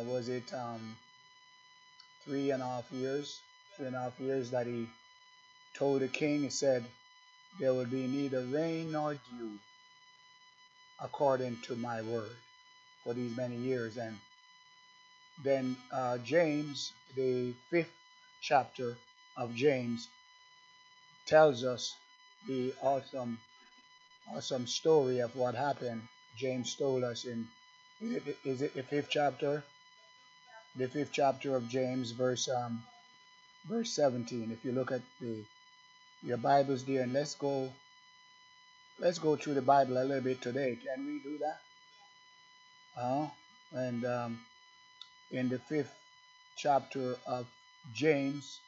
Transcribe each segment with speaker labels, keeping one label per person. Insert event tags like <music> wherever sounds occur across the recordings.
Speaker 1: uh, was it um, three and a half years, three and a half years that he told the king, he said, there will be neither rain nor dew according to my word for these many years. And then uh, James, the fifth chapter of James, tells us the awesome, awesome story of what happened. James told us in, is it the fifth chapter? The fifth chapter of James, verse um, verse 17. If you look at the your Bibles there, and let's go, let's go through the Bible a little bit today. Can we do that? Uh, and um, in the fifth chapter of James,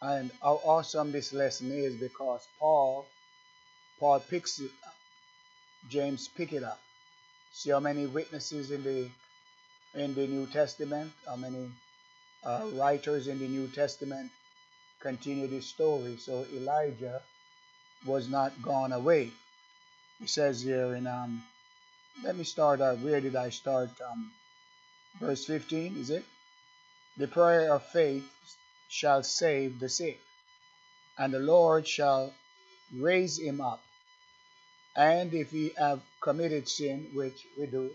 Speaker 1: and how awesome this lesson is because Paul, Paul picks it up. James pick it up. See how many witnesses in the in the New Testament, how many uh, writers in the New Testament continue this story. So Elijah was not gone away. He says here in um, let me start out. Where did I start? Um, verse 15 is it? The prayer of faith shall save the sick, and the Lord shall raise him up. And if he have committed sin, which we do,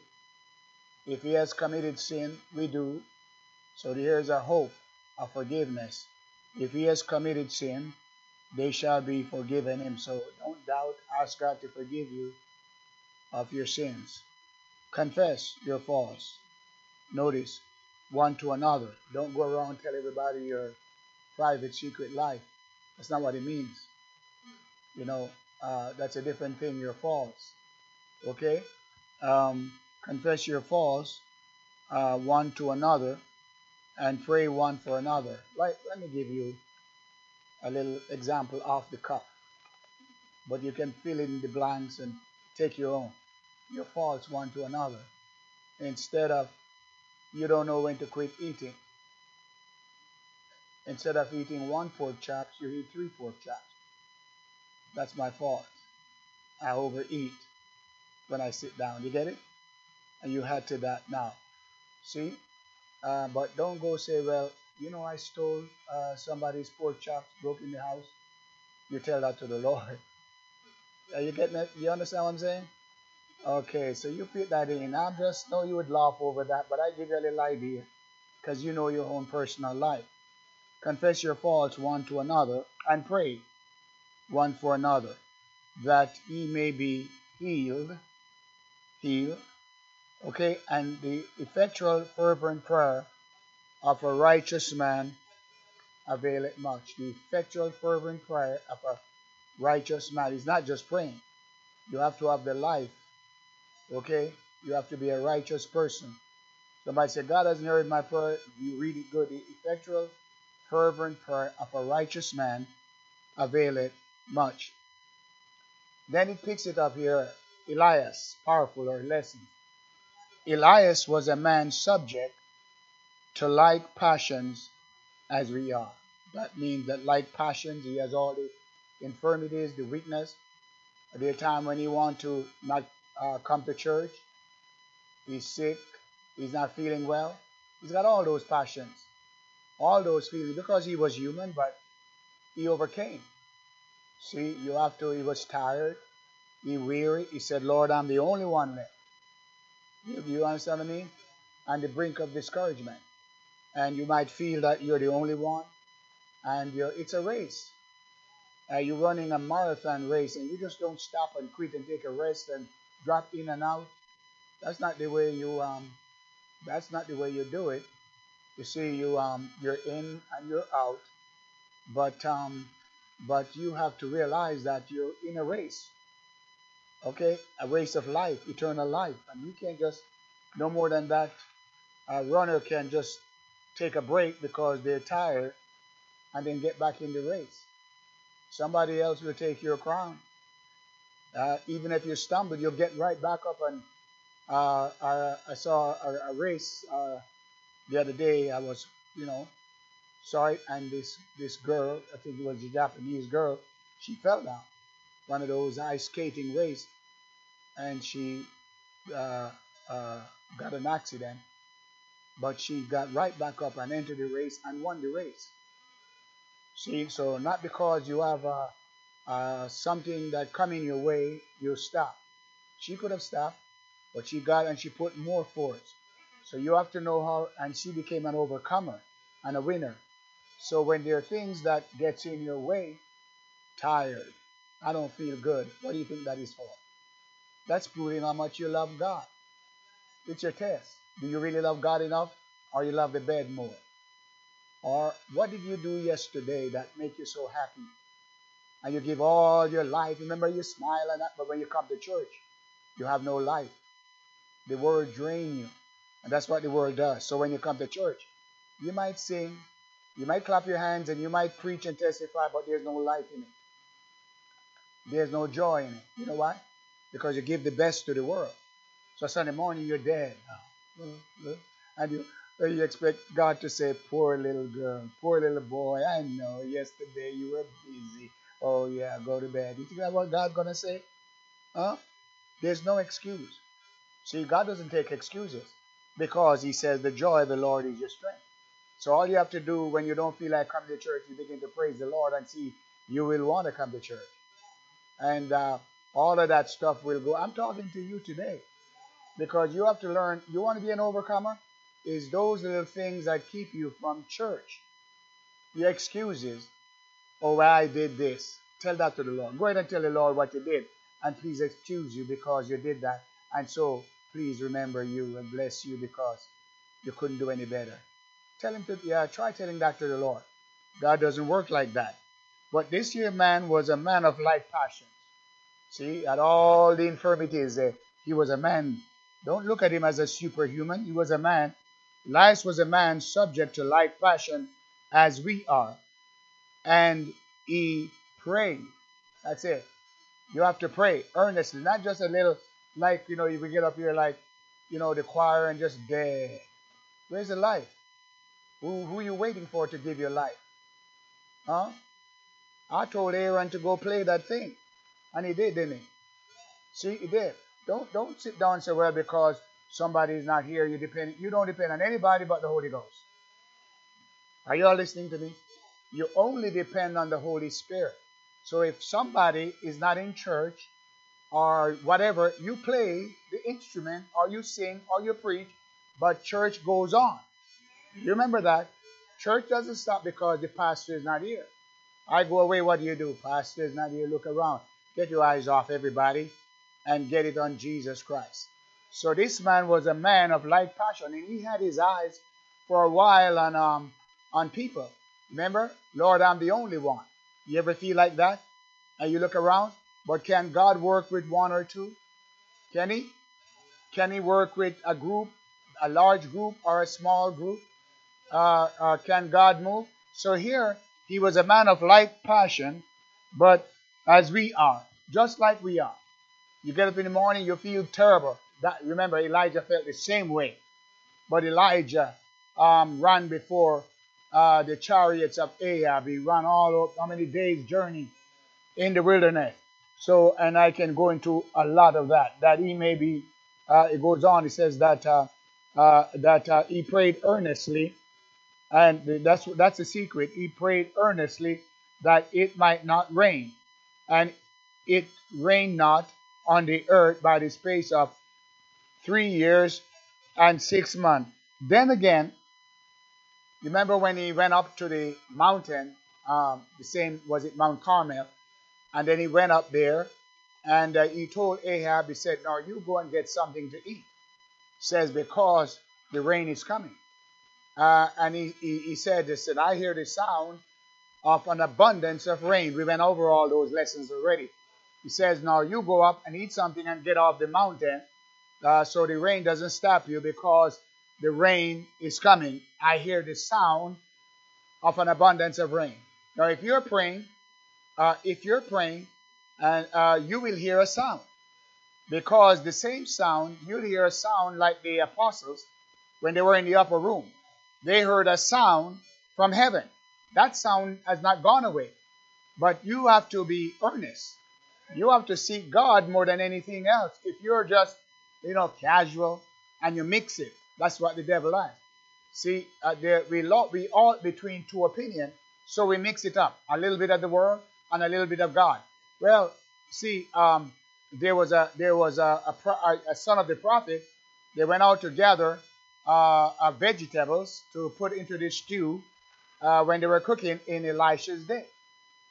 Speaker 1: if he has committed sin, we do. So there is a hope of forgiveness. If he has committed sin, they shall be forgiven him. So don't doubt, ask God to forgive you of your sins. Confess your faults. Notice, one to another. Don't go around tell everybody your private secret life. That's not what it means. You know, uh, that's a different thing, your faults. Okay? Um, confess your faults uh, one to another and pray one for another. Like, let me give you a little example off the cuff. But you can fill in the blanks and take your own. Your faults one to another. Instead of you don't know when to quit eating. Instead of eating one pork chops, you eat three pork chops. That's my fault. I overeat when I sit down. You get it? And you had to that now. See? Uh, but don't go say, well, you know, I stole uh, somebody's pork chops, broke in the house. You tell that to the Lord. Are you getting it? You understand what I'm saying? Okay, so you put that in. I just know you would laugh over that, but I give you a little idea because you know your own personal life. Confess your faults one to another and pray one for another that ye may be healed. Healed. Okay, and the effectual fervent prayer of a righteous man availeth much. The effectual fervent prayer of a righteous man is not just praying. You have to have the life Okay? You have to be a righteous person. Somebody said, God hasn't heard my prayer. You read it good. The effectual, fervent prayer of a righteous man availeth much. Then he picks it up here. Elias, powerful or lesson. Elias was a man subject to like passions as we are. That means that like passions, he has all the infirmities, the weakness. At the time when he want to not uh, come to church. He's sick. He's not feeling well. He's got all those passions, all those feelings, because he was human, but he overcame. See, you have to, he was tired, he weary. He said, Lord, I'm the only one left. You, you understand what I mean? On the brink of discouragement. And you might feel that you're the only one. And it's a race. Uh, you're running a marathon race and you just don't stop and quit and take a rest and drop in and out. That's not the way you um that's not the way you do it. You see you um you're in and you're out. But um but you have to realize that you're in a race. Okay? A race of life, eternal life. And you can't just no more than that a runner can just take a break because they're tired and then get back in the race. Somebody else will take your crown. Uh, even if you stumble, you'll get right back up. And uh, I, I, saw a, a race uh, the other day. I was, you know, saw it, and this this girl, I think it was a Japanese girl, she fell down one of those ice skating race, and she uh, uh, got an accident. but she got right back up and entered the race and won the race. See, so not because you have uh, uh, something that coming your way, you stop. She could have stopped, but she got and she put more force. So you have to know how, and she became an overcomer and a winner. So when there are things that gets in your way, tired, I don't feel good. What do you think that is for? That's proving how much you love God. It's your test. Do you really love God enough, or you love the bed more? Or what did you do yesterday that make you so happy? And you give all your life. Remember, you smile and that, but when you come to church, you have no life. The world drain you. And that's what the world does. So when you come to church, you might sing, you might clap your hands, and you might preach and testify, but there's no life in it. There's no joy in it. You know why? Because you give the best to the world. So Sunday morning, you're dead now. And you, uh, you expect God to say, Poor little girl, poor little boy, I know yesterday you were busy. Oh, yeah, go to bed. You think that's what God's going to say? Huh? There's no excuse. See, God doesn't take excuses because He says, The joy of the Lord is your strength. So all you have to do when you don't feel like coming to church, you begin to praise the Lord and see you will want to come to church and uh, all of that stuff will go. I'm talking to you today because you have to learn. You want to be an overcomer? Is those little things that keep you from church? Your excuses. Oh, I did this. Tell that to the Lord. Go ahead and tell the Lord what you did, and please excuse you because you did that. And so, please remember you and bless you because you couldn't do any better. Tell him to, yeah, try telling that to the Lord. God doesn't work like that. But this here man was a man of light passions. See, at all the infirmities, uh, he was a man. Don't look at him as a superhuman. He was a man. Elias was a man subject to light passion as we are. And he prayed. That's it. You have to pray earnestly, not just a little, like, you know, you can get up here like, you know, the choir and just dead. Where's the life? Who, who are you waiting for to give your life? Huh? I told Aaron to go play that thing. And he did, didn't he? See, he did. Don't don't sit down and say, well, because somebody is not here, you depend you don't depend on anybody but the Holy Ghost. Are you all listening to me? You only depend on the Holy Spirit. So if somebody is not in church or whatever, you play the instrument or you sing or you preach, but church goes on. You remember that? Church doesn't stop because the pastor is not here. I go away, what do you do? pastors? Now here, look around. Get your eyes off everybody and get it on Jesus Christ. So this man was a man of light passion, and he had his eyes for a while on um on people. Remember, Lord, I'm the only one. You ever feel like that? And you look around, but can God work with one or two? Can he? Can he work with a group, a large group or a small group? Uh, uh, can God move? So here he was a man of light passion, but as we are, just like we are. You get up in the morning, you feel terrible. That remember, Elijah felt the same way. But Elijah um, ran before uh, the chariots of Ahab. He ran all up how many days journey in the wilderness. So, and I can go into a lot of that. That he may be. Uh, it goes on. It says that uh, uh that uh, he prayed earnestly and that's that's the secret. He prayed earnestly that it might not rain, and it rained not on the earth by the space of three years and six months. Then again, remember when he went up to the mountain, um, the same was it Mount Carmel, and then he went up there, and uh, he told Ahab, he said, "Now you go and get something to eat." Says because the rain is coming. Uh, and he, he, he said, he said, I hear the sound of an abundance of rain. We went over all those lessons already. He says, now you go up and eat something and get off the mountain uh, so the rain doesn't stop you because the rain is coming. I hear the sound of an abundance of rain. Now, if you're praying, uh, if you're praying, and uh, you will hear a sound because the same sound you'll hear a sound like the apostles when they were in the upper room they heard a sound from heaven. That sound has not gone away. But you have to be earnest. You have to seek God more than anything else. If you're just, you know, casual and you mix it, that's what the devil has. See, uh, there, we, we all between two opinions, so we mix it up. A little bit of the world and a little bit of God. Well, see, um, there was a there was a, a, a son of the prophet. They went out to gather uh, uh, vegetables to put into the stew uh, when they were cooking in Elisha's day.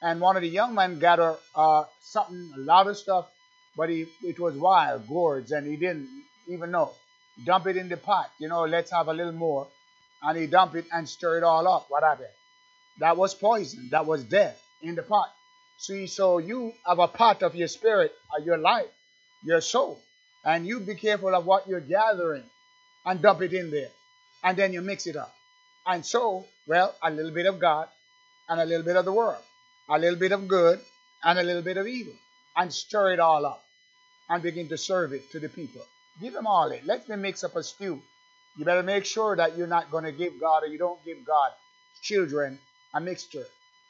Speaker 1: And one of the young men gathered uh, something, a lot of stuff, but he, it was wild, gourds, and he didn't even know. Dump it in the pot, you know, let's have a little more. And he dumped it and stirred it all up. What happened? That was poison. That was death in the pot. See, so you have a part of your spirit, of your life, your soul. And you be careful of what you're gathering and dump it in there. And then you mix it up. And so, well, a little bit of God and a little bit of the world, a little bit of good and a little bit of evil, and stir it all up and begin to serve it to the people. Give them all it. Let them mix up a stew. You better make sure that you're not going to give God or you don't give God children a mixture.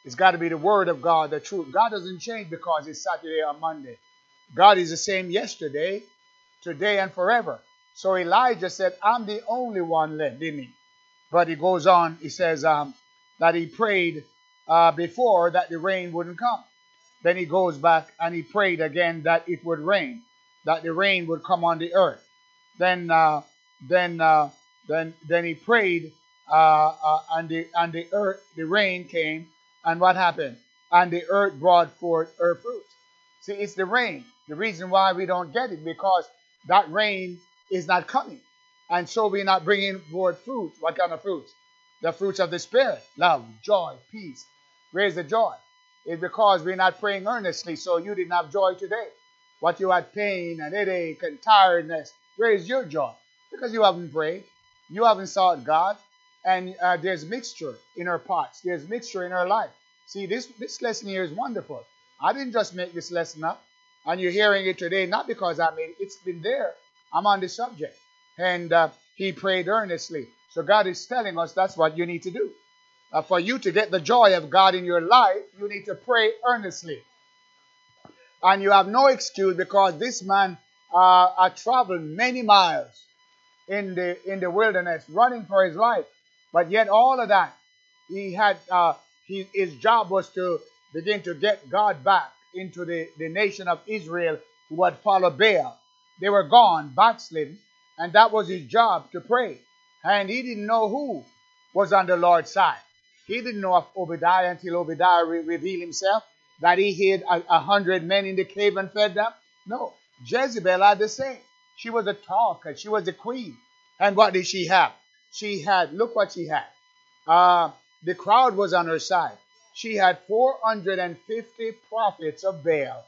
Speaker 1: It's got to be the word of God, the truth. God doesn't change because it's Saturday or Monday. God is the same yesterday, today, and forever. So Elijah said, I'm the only one left, didn't he? But he goes on, he says um, that he prayed uh, before that the rain wouldn't come. Then he goes back and he prayed again that it would rain, that the rain would come on the earth. Then, uh, then, uh, then, then he prayed, uh, uh, and the and the earth, the rain came, and what happened? And the earth brought forth her fruit. See, it's the rain. The reason why we don't get it because that rain is not coming. And so we're not bringing forth fruit. What kind of fruits? The fruits of the Spirit love, joy, peace. Raise the joy? It's because we're not praying earnestly, so you didn't have joy today. What you had pain and headache and tiredness. raise your joy? Because you haven't prayed. You haven't sought God. And uh, there's mixture in our pots. There's mixture in our life. See, this, this lesson here is wonderful. I didn't just make this lesson up. And you're hearing it today, not because I made it. It's been there. I'm on the subject. And uh, he prayed earnestly. So God is telling us that's what you need to do. Uh, for you to get the joy of God in your life, you need to pray earnestly. And you have no excuse because this man uh, traveled many miles in the in the wilderness, running for his life. But yet, all of that, he had uh, he, his job was to begin to get God back into the, the nation of Israel who had followed Baal. They were gone, backslidden, and that was his job to pray. And he didn't know who was on the Lord's side. He didn't know of Obadiah until Obadiah re- revealed himself that he hid a, a, hundred men in the cave and fed them. No, Jezebel had the same. She was a talker. She was a queen. And what did she have? She had, look what she had. Uh, the crowd was on her side. She had 450 prophets of Baal.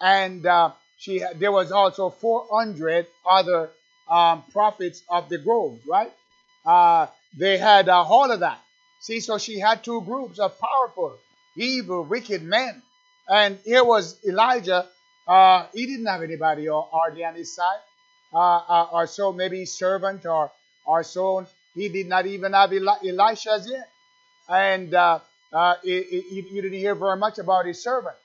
Speaker 1: And uh, she there was also 400 other um, prophets of the grove, right? Uh, they had uh, all of that. See, so she had two groups of powerful, evil, wicked men. And here was Elijah. Uh, he didn't have anybody hardly on his side, uh, uh, or so maybe servant or or so. He did not even have Eli- yet, and uh, uh, you didn't hear very much about his servant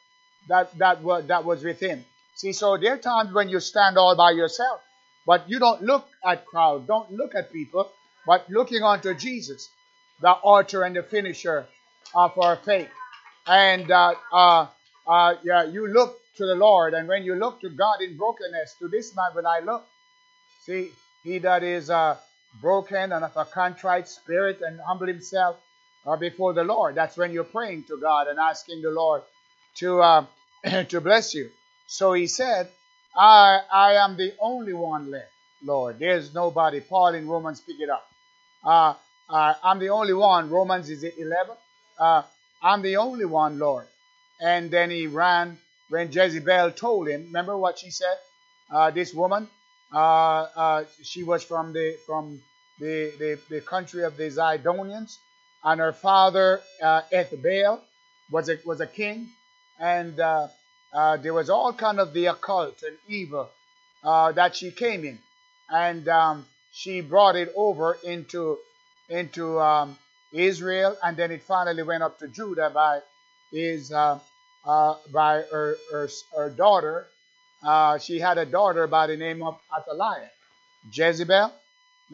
Speaker 1: that that was that was with him. See, so there are times when you stand all by yourself, but you don't look at crowd, don't look at people, but looking unto Jesus, the author and the finisher of our faith. And uh, uh, uh, yeah, you look to the Lord, and when you look to God in brokenness, to this man when I look, see, he that is uh, broken and of a contrite spirit and humble himself uh, before the Lord. That's when you're praying to God and asking the Lord to uh, <clears throat> to bless you. So he said, I, I am the only one left, Lord. There's nobody. Paul in Romans pick it up. Uh, uh, I'm the only one. Romans is it 11? Uh, I'm the only one, Lord. And then he ran when Jezebel told him. Remember what she said? Uh, this woman, uh, she was from the from the, the, the country of the Zidonians, and her father Ethbaal was a was a king, and uh, there was all kind of the occult and evil uh, that she came in, and um, she brought it over into into um, Israel, and then it finally went up to Judah by his uh, uh by her, her, her daughter. Uh, she had a daughter by the name of Athaliah, Jezebel,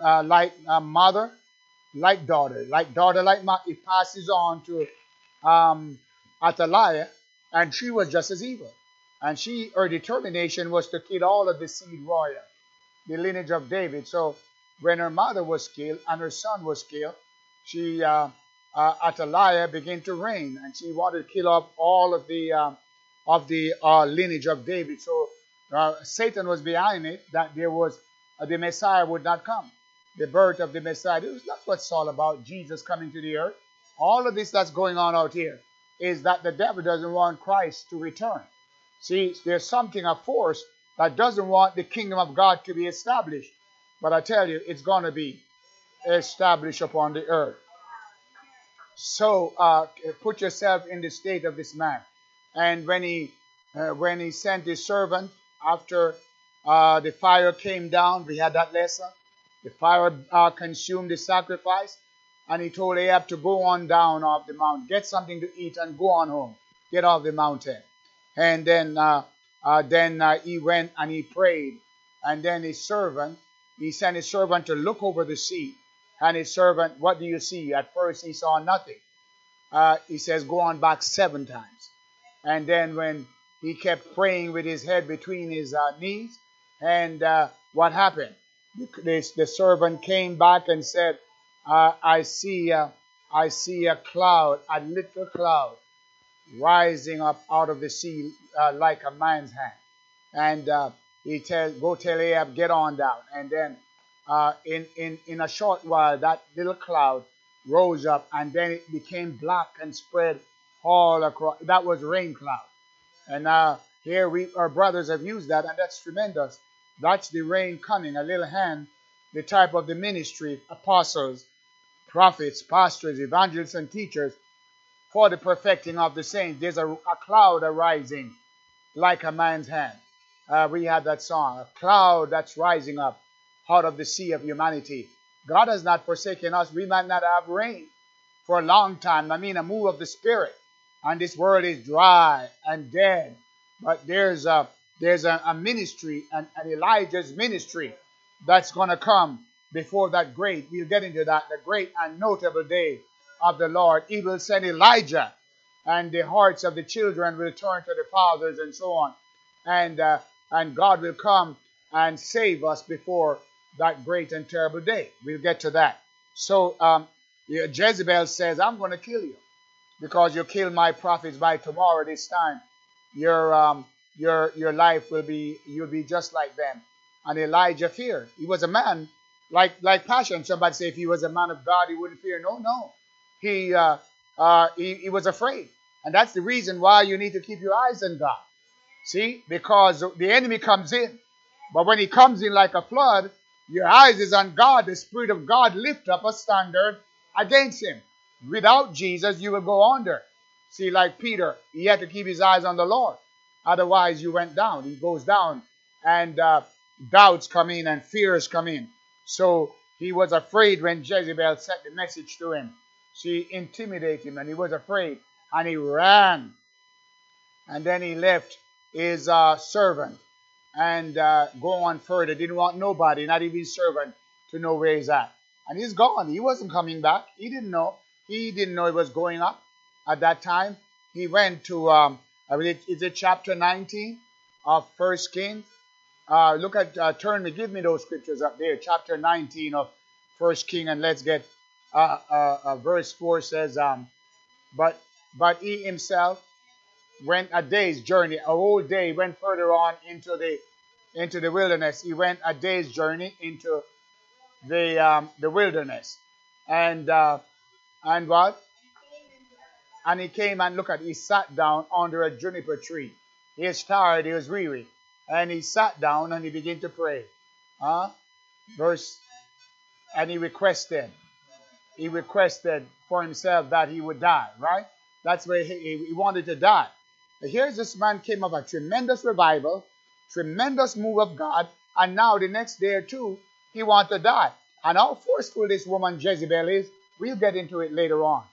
Speaker 1: uh, like mother, like daughter, like daughter, like mother. It passes on to um, Athaliah, and she was just as evil. And she, her determination was to kill all of the seed royal, the lineage of David. So when her mother was killed and her son was killed, she, uh, uh, Athaliah, began to reign, and she wanted to kill off all of the uh, of the uh, lineage of David. So uh, Satan was behind it that there was uh, the Messiah would not come, the birth of the Messiah. That's what it's all about. Jesus coming to the earth. All of this that's going on out here is that the devil doesn't want Christ to return. See, there's something, a force that doesn't want the kingdom of God to be established. But I tell you, it's going to be established upon the earth. So uh, put yourself in the state of this man. And when he uh, when he sent his servant after uh, the fire came down, we had that lesson. The fire uh, consumed the sacrifice, and he told Ahab to go on down off the mountain, get something to eat, and go on home, get off the mountain. And then uh, uh, then uh, he went and he prayed, and then his servant he sent his servant to look over the sea. And his servant, what do you see? At first he saw nothing. Uh, he says, go on back seven times. And then when he kept praying with his head between his uh, knees, and uh, what happened? The, the, servant came back and said, uh, I see, uh, I see a cloud, a little cloud, rising up out of the sea uh, like a man's hand. And he tells, go tell Ahab, get on down. And then uh, in, in, in a short while, that little cloud rose up and then it became black and spread all across. That was rain cloud. And uh, here we, our brothers have used that, and that's tremendous. That's the rain coming, a little hand, the type of the ministry, apostles, prophets, pastors, evangelists, and teachers for the perfecting of the saints. There's a, a cloud arising like a man's hand uh, we had that song, a cloud that's rising up out of the sea of humanity. God has not forsaken us. We might not have rain for a long time. I mean, a move of the Spirit. And this world is dry and dead. But there's a there's a, a ministry, an, an Elijah's ministry that's going to come before that great. We'll get into that. The great and notable day of the Lord. He will send Elijah, and the hearts of the children will turn to the fathers, and so on. And uh, and God will come and save us before that great and terrible day. We'll get to that. So um, Jezebel says, I'm going to kill you because you kill my prophets by tomorrow this time. Your um, your your life will be you'll be just like them. And Elijah feared. He was a man like like passion. Somebody say if he was a man of God, he wouldn't fear. No, no. He uh, uh, he, he was afraid. And that's the reason why you need to keep your eyes on God. See, because the enemy comes in. But when he comes in like a flood, your eyes is on God. The Spirit of God lift up a standard against him. Without Jesus, you will go under. See, like Peter, he had to keep his eyes on the Lord. Otherwise, you went down. He goes down, and uh, doubts come in and fears come in. So he was afraid when Jezebel sent the message to him. She intimidated him, and he was afraid, and he ran. And then he left his uh, servant and uh, go on further. Didn't want nobody, not even servant, to know where he's at. And he's gone. He wasn't coming back. He didn't know. He didn't know it was going up at that time. He went to, um, I believe, is it chapter 19 of First Kings? Uh, look at, uh, turn me, give me those scriptures up there. Chapter 19 of First King, and let's get uh, uh, uh, verse 4 says, um, but but he himself went a day's journey, a whole day, went further on into the into the wilderness. He went a day's journey into the um, the wilderness, and uh, and what? And he came and look at. He sat down under a juniper tree. He was tired. He was weary, and he sat down and he began to pray. Huh? Verse, and he requested. He requested for himself that he would die. Right? That's where he, he wanted to die. But Here's this man came of a tremendous revival, tremendous move of God, and now the next day or two, he wants to die. And how forceful this woman Jezebel is, we'll get into it later on,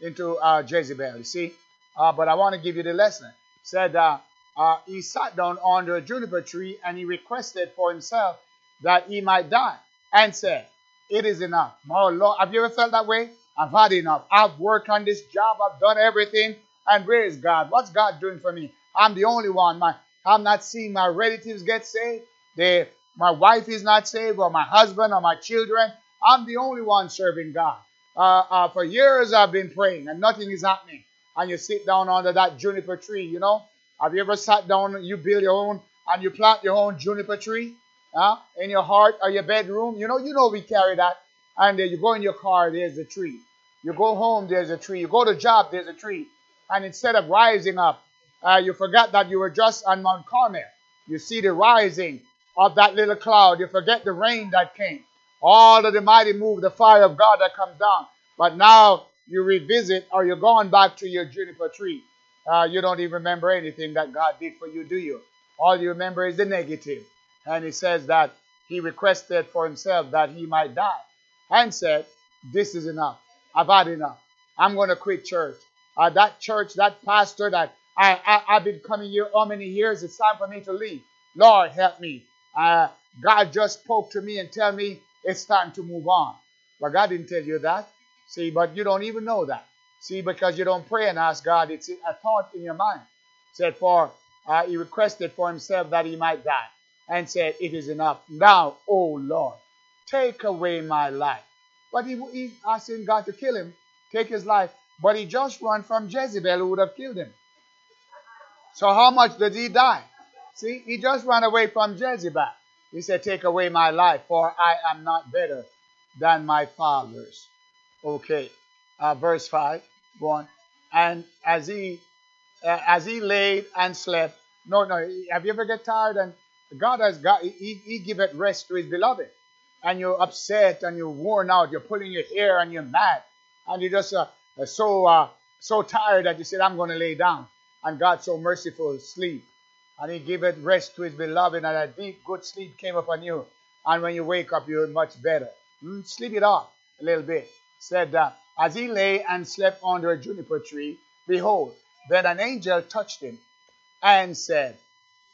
Speaker 1: into uh, Jezebel, you see. Uh, but I want to give you the lesson. Said uh, uh, he sat down under a juniper tree and he requested for himself that he might die, and said, It is enough. My Lord, have you ever felt that way? I've had enough. I've worked on this job. I've done everything. And where is God? What's God doing for me? I'm the only one. My, I'm not seeing my relatives get saved. They, my wife is not saved, or my husband, or my children. I'm the only one serving God. Uh, uh, for years I've been praying, and nothing is happening. And you sit down under that juniper tree, you know. Have you ever sat down? And you build your own, and you plant your own juniper tree, uh, in your heart or your bedroom. You know, you know we carry that. And uh, you go in your car, there's a tree. You go home, there's a tree. You go to job, there's a tree. And instead of rising up, uh, you forgot that you were just on Mount Carmel. You see the rising of that little cloud. You forget the rain that came. All of the mighty move, the fire of God that comes down. But now you revisit or you're going back to your juniper tree. Uh, you don't even remember anything that God did for you, do you? All you remember is the negative. And he says that he requested for himself that he might die and said, This is enough. I've had enough. I'm going to quit church. Uh, that church, that pastor that I, I, have been coming here how many years? It's time for me to leave. Lord, help me. Uh, God just spoke to me and tell me it's time to move on. But God didn't tell you that. See, but you don't even know that. See, because you don't pray and ask God, it's a thought in your mind. Said for uh, he requested for himself that he might die, and said, "It is enough now, O Lord, take away my life." But he, he asking God to kill him, take his life. But he just ran from Jezebel, who would have killed him. So how much did he die? See, he just ran away from Jezebel. He said, Take away my life, for I am not better than my fathers. Okay. Uh, verse 5. Go on. And as he uh, as he laid and slept, no, no, have you ever get tired and God has got he, he giveth rest to his beloved. And you're upset and you're worn out, you're pulling your hair and you're mad. And you're just uh, so uh, so tired that you said, I'm gonna lay down. And God so merciful, sleep. And he giveth rest to his beloved, and a deep, good sleep came upon you. And when you wake up, you're much better. Mm, sleep it off a little bit. Said that as he lay and slept under a juniper tree, behold, then an angel touched him and said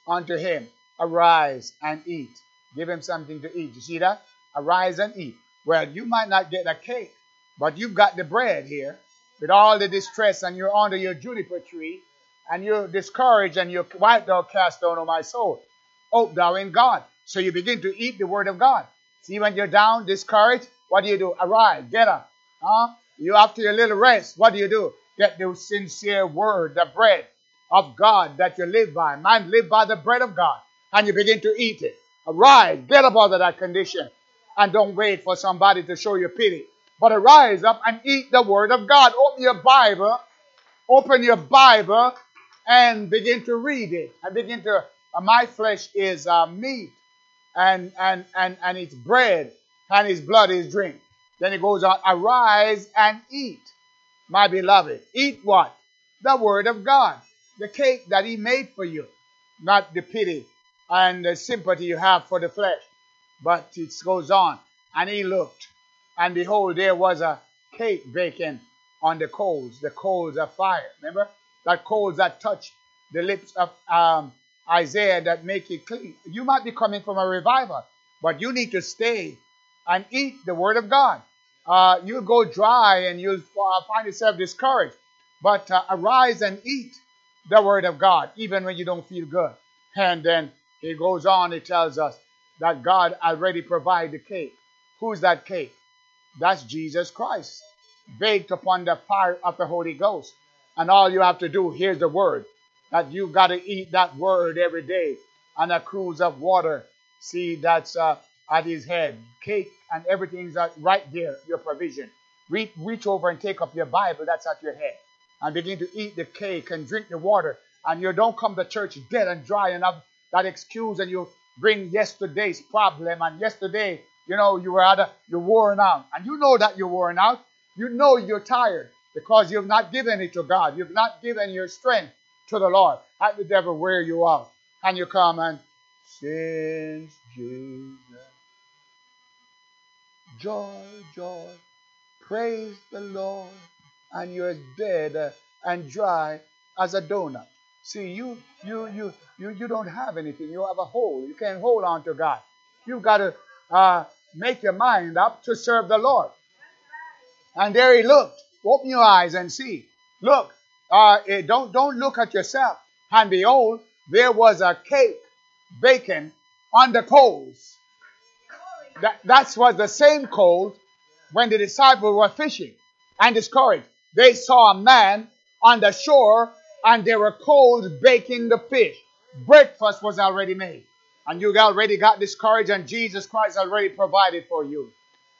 Speaker 1: unto him, Arise and eat. Give him something to eat. You see that? Arise and eat. Well, you might not get a cake, but you've got the bread here with all the distress, and you're under your juniper tree, and you're discouraged and you're white thou cast down on my soul. Hope thou in God. So you begin to eat the word of God. See when you're down, discouraged, what do you do? Arise, get up. Huh? You after your little rest, what do you do? Get the sincere word, the bread of God that you live by. Man, live by the bread of God. And you begin to eat it. Arise, get up out of that condition. And don't wait for somebody to show you pity. But arise up and eat the word of God. Open your Bible. Open your Bible and begin to read it. I begin to, uh, my flesh is uh, meat and, and, and, and it's bread and his blood is drink. Then he goes on, arise and eat, my beloved. Eat what? The word of God, the cake that he made for you, not the pity and the sympathy you have for the flesh. But it goes on, and he looked, and behold, there was a cake baking on the coals, the coals of fire. Remember? that coals that touch the lips of um, Isaiah that make it clean. You might be coming from a revival, but you need to stay and eat the word of God. Uh, you'll go dry and you'll uh, find yourself discouraged. But uh, arise and eat the word of God, even when you don't feel good. And then he goes on, he tells us that God already provided the cake. Who's that cake? That's Jesus Christ, baked upon the fire of the Holy Ghost. And all you have to do, here's the word, that you've got to eat that word every day. And a cruse of water, see, that's uh, at his head. Cake and everything's right there, your provision. Reach, reach over and take up your Bible, that's at your head. And begin to eat the cake and drink the water. And you don't come to church dead and dry and have that excuse and you bring yesterday's problem. And yesterday, you know, you were at a, you're worn out. And you know that you're worn out. You know you're tired because you've not given it to God. You've not given your strength to the Lord. Let the devil wear you out. And you come and since Jesus. Joy, joy, praise the Lord. And you're dead and dry as a donut. See, you you you you you don't have anything. You have a hole. You can't hold on to God. You've got to uh, make your mind up to serve the Lord. And there he looked. Open your eyes and see. Look, uh, eh, don't don't look at yourself. And behold, there was a cake baking on the coals. That that was the same coals when the disciples were fishing and discouraged. They saw a man on the shore and there were coals baking the fish. Breakfast was already made. And you already got discouraged, and Jesus Christ already provided for you.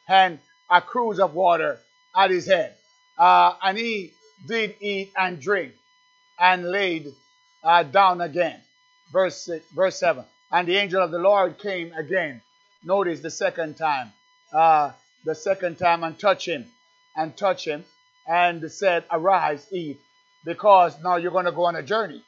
Speaker 1: And a cruse of water at his head. Uh, and he did eat and drink and laid uh, down again. Verse, verse 7. And the angel of the Lord came again. Notice the second time. Uh, the second time and touch him and touch him and said, Arise, eat, because now you're going to go on a journey.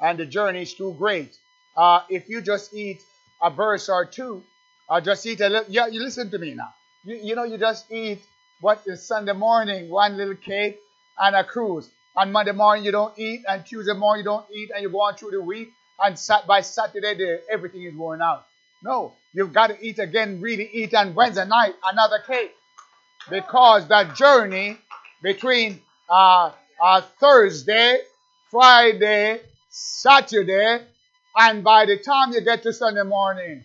Speaker 1: And the journey is too great. Uh, if you just eat a verse or two, or just eat a little, yeah, you listen to me now. You, you know, you just eat what is Sunday morning, one little cake and a cruse. On Monday morning you don't eat, and Tuesday morning you don't eat, and you go on through the week, and sat by Saturday day, everything is worn out. No, you've got to eat again, really eat on Wednesday night another cake. Because that journey between uh, uh, Thursday, Friday, Saturday, and by the time you get to Sunday morning,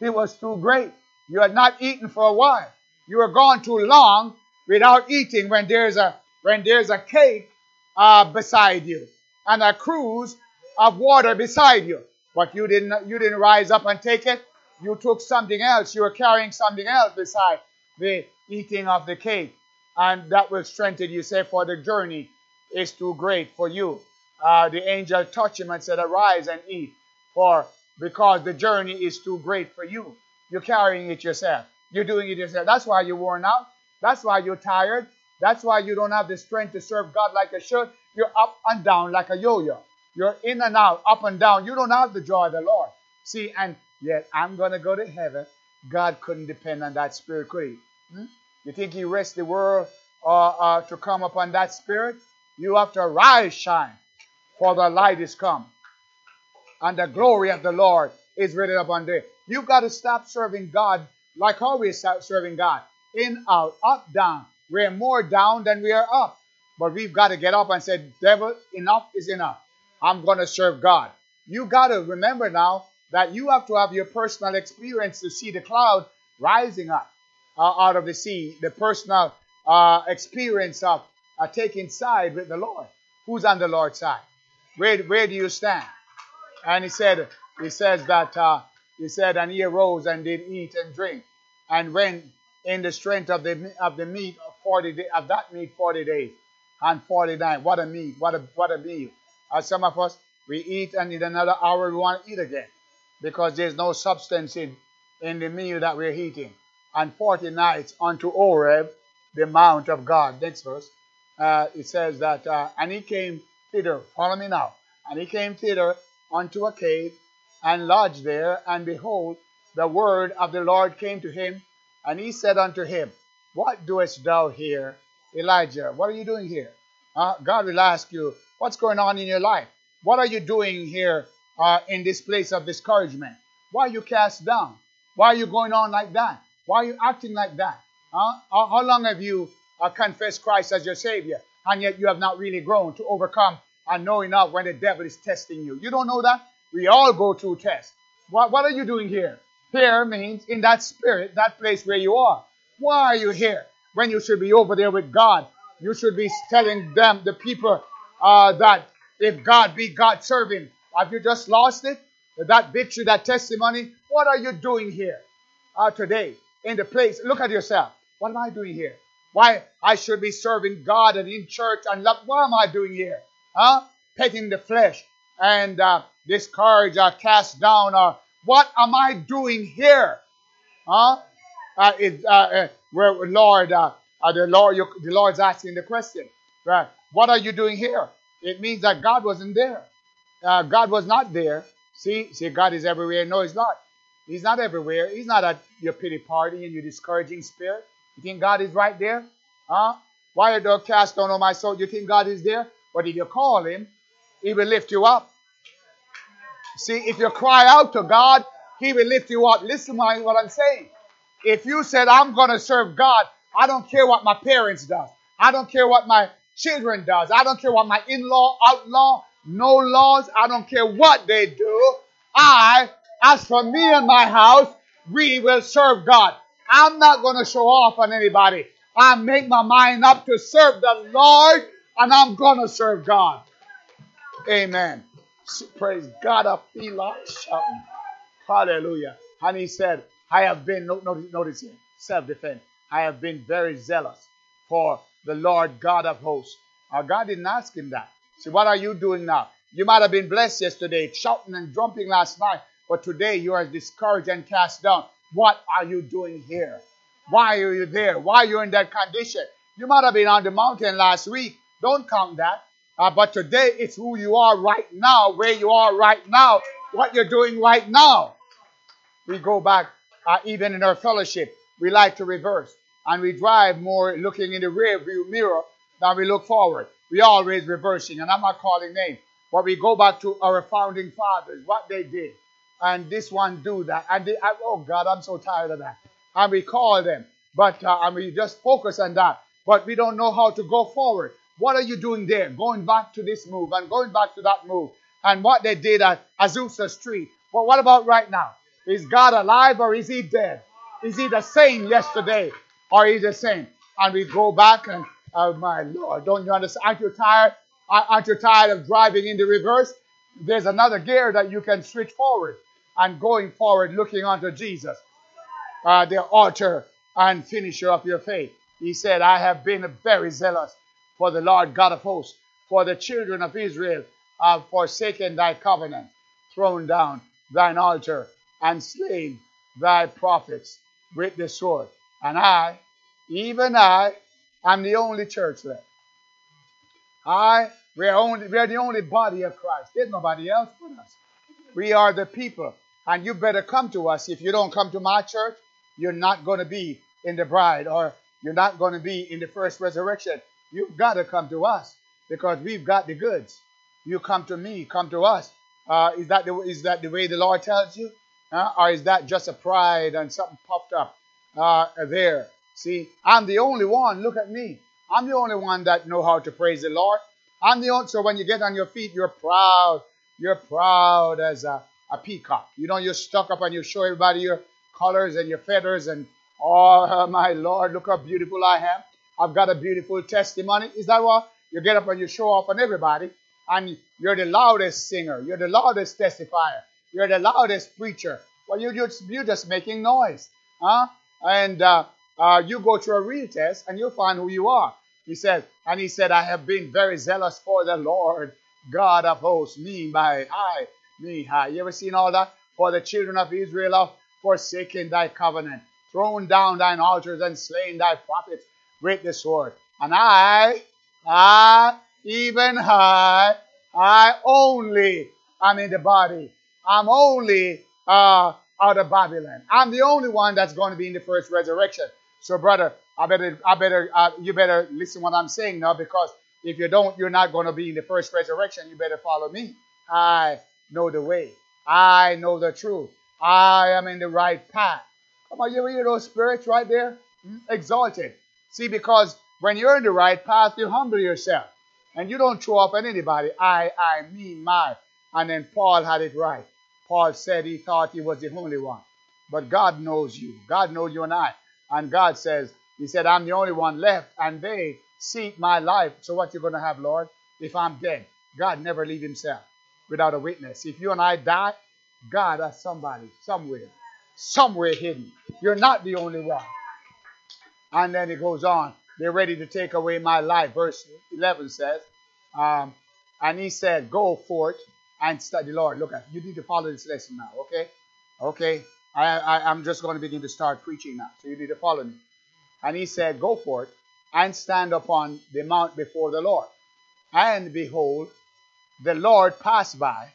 Speaker 1: it was too great. You had not eaten for a while. You were gone too long without eating when there's a when there's a cake uh, beside you and a cruse of water beside you. But you didn't you didn't rise up and take it. You took something else. You were carrying something else beside the eating of the cake. And that will strengthen you. Say, for the journey is too great for you. Uh, the angel touched him and said, Arise and eat, for because the journey is too great for you. You're carrying it yourself. You're doing it yourself. That's why you're worn out. That's why you're tired. That's why you don't have the strength to serve God like you should. You're up and down like a yo-yo. You're in and out, up and down. You don't have the joy of the Lord. See, and yet I'm going to go to heaven. God couldn't depend on that spirit, could he? Hmm? You think he rests the world uh, uh, to come upon that spirit? You have to rise, shine, for the light is come. And the glory of the Lord is written upon thee. You've got to stop serving God like start serving God. In, out, up, down. We're more down than we are up. But we've got to get up and say, devil, enough is enough. I'm going to serve God. You got to remember now that you have to have your personal experience to see the cloud rising up uh, out of the sea, the personal uh, experience of uh, taking side with the Lord. Who's on the Lord's side? Where, where do you stand? And he said, he says that, uh, he said, and he arose and did eat and drink and went in the strength of the of the meat of 40 day, of that meat 40 days and 49. What a meat, what a what a meal. As some of us we eat and in another hour we want to eat again because there's no substance in, in the meal that we're eating. And 40 nights unto Horeb, the mount of God. Next verse. Uh, it says that, uh, and he came thither, follow me now, and he came thither unto a cave and lodged there, and behold, the word of the Lord came to him, and he said unto him, What doest thou here, Elijah? What are you doing here? Uh, God will ask you, What's going on in your life? What are you doing here uh, in this place of discouragement? Why are you cast down? Why are you going on like that? Why are you acting like that? Huh? How long have you uh, confessed Christ as your Savior, and yet you have not really grown to overcome and know enough when the devil is testing you? You don't know that? We all go through tests. What, what are you doing here? Here means in that spirit, that place where you are. Why are you here when you should be over there with God? You should be telling them, the people, uh, that if God be God, serve Him. Have you just lost it? That victory, that testimony? What are you doing here uh, today in the place? Look at yourself. What am I doing here? Why I should be serving God and in church and love. What am I doing here? Huh? Petting the flesh and uh, discouraged or cast down or what am I doing here? Huh? Uh, it, uh, uh, where Lord, uh, uh, the Lord, you, the Lord's asking the question. Right? What are you doing here? It means that God wasn't there. Uh, God was not there. See, see, God is everywhere. No, He's not. He's not everywhere. He's not at your pity party and your discouraging spirit. You think God is right there? Huh? Why are thou cast down on my soul? You think God is there? But if you call Him, He will lift you up. See, if you cry out to God, He will lift you up. Listen to what I'm saying. If you said, I'm going to serve God, I don't care what my parents does. I don't care what my children does. I don't care what my in-law, outlaw, no laws. I don't care what they do. I, as for me and my house, we will serve God. I'm not going to show off on anybody. I make my mind up to serve the Lord and I'm going to serve God. Amen. Praise God. I feel like shouting. Hallelujah. And he said, I have been, notice, notice here, self defense. I have been very zealous for the Lord God of hosts. Our God didn't ask him that. See, what are you doing now? You might have been blessed yesterday, shouting and jumping last night, but today you are discouraged and cast down. What are you doing here? Why are you there? Why are you in that condition? You might have been on the mountain last week. Don't count that. Uh, but today it's who you are right now, where you are right now, what you're doing right now. We go back, uh, even in our fellowship, we like to reverse. And we drive more looking in the rear view mirror than we look forward. We always reversing. And I'm not calling names, but we go back to our founding fathers, what they did. And this one do that. And they, oh God, I'm so tired of that. And we call them. But uh, and we just focus on that. But we don't know how to go forward. What are you doing there? Going back to this move and going back to that move. And what they did at Azusa Street. But what about right now? Is God alive or is he dead? Is he the same yesterday or is he the same? And we go back and, oh my Lord, don't you understand? Aren't you tired? Aren't you tired of driving in the reverse? There's another gear that you can switch forward and going forward looking unto Jesus, uh, the author and finisher of your faith. He said, I have been very zealous for the Lord God of hosts, for the children of Israel have forsaken thy covenant, thrown down thine altar, and slain thy prophets with the sword. And I, even I, am the only church left. I, we are, only, we are the only body of Christ. There's nobody else but us. We are the people. And you better come to us. If you don't come to my church, you're not going to be in the bride or you're not going to be in the first resurrection. You've got to come to us because we've got the goods. You come to me, come to us. Uh, is that the is that the way the Lord tells you, uh, or is that just a pride and something puffed up uh, there? See, I'm the only one. Look at me. I'm the only one that know how to praise the Lord. I'm the only. So when you get on your feet, you're proud. You're proud as a, a peacock. You know, you're stuck up and you show everybody your colors and your feathers and oh my Lord, look how beautiful I am. I've got a beautiful testimony. Is that what? You get up and you show off on everybody, and you're the loudest singer, you're the loudest testifier, you're the loudest preacher. Well, you're just, you're just making noise. Huh? And uh, uh, you go through a real test and you'll find who you are. He said, and he said, I have been very zealous for the Lord God of hosts, me by high, me high. You ever seen all that? For the children of Israel have forsaken thy covenant, thrown down thine altars and slain thy prophets with the sword. And I, I, even I, I only am in the body. I'm only uh, out of Babylon. I'm the only one that's going to be in the first resurrection. So, brother, I better, I better, uh, you better listen what I'm saying now because if you don't, you're not going to be in the first resurrection. You better follow me. I know the way. I know the truth. I am in the right path. Come on, you hear those spirits right there? Hmm? Exalted. See, because when you're in the right path, you humble yourself. And you don't throw off on anybody. I, I, me, my. And then Paul had it right. Paul said he thought he was the only one. But God knows you. God knows you and I. And God says, He said, I'm the only one left, and they seek my life. So what you going to have, Lord? If I'm dead, God never leave himself without a witness. If you and I die, God has somebody somewhere, somewhere hidden. You're not the only one. And then it goes on. They're ready to take away my life. Verse 11 says, um, and he said, Go forth and study Lord. Look at you need to follow this lesson now, okay? Okay. I, I, I'm just going to begin to start preaching now. So you need to follow me. And he said, Go forth and stand upon the mount before the Lord. And behold, the Lord passed by,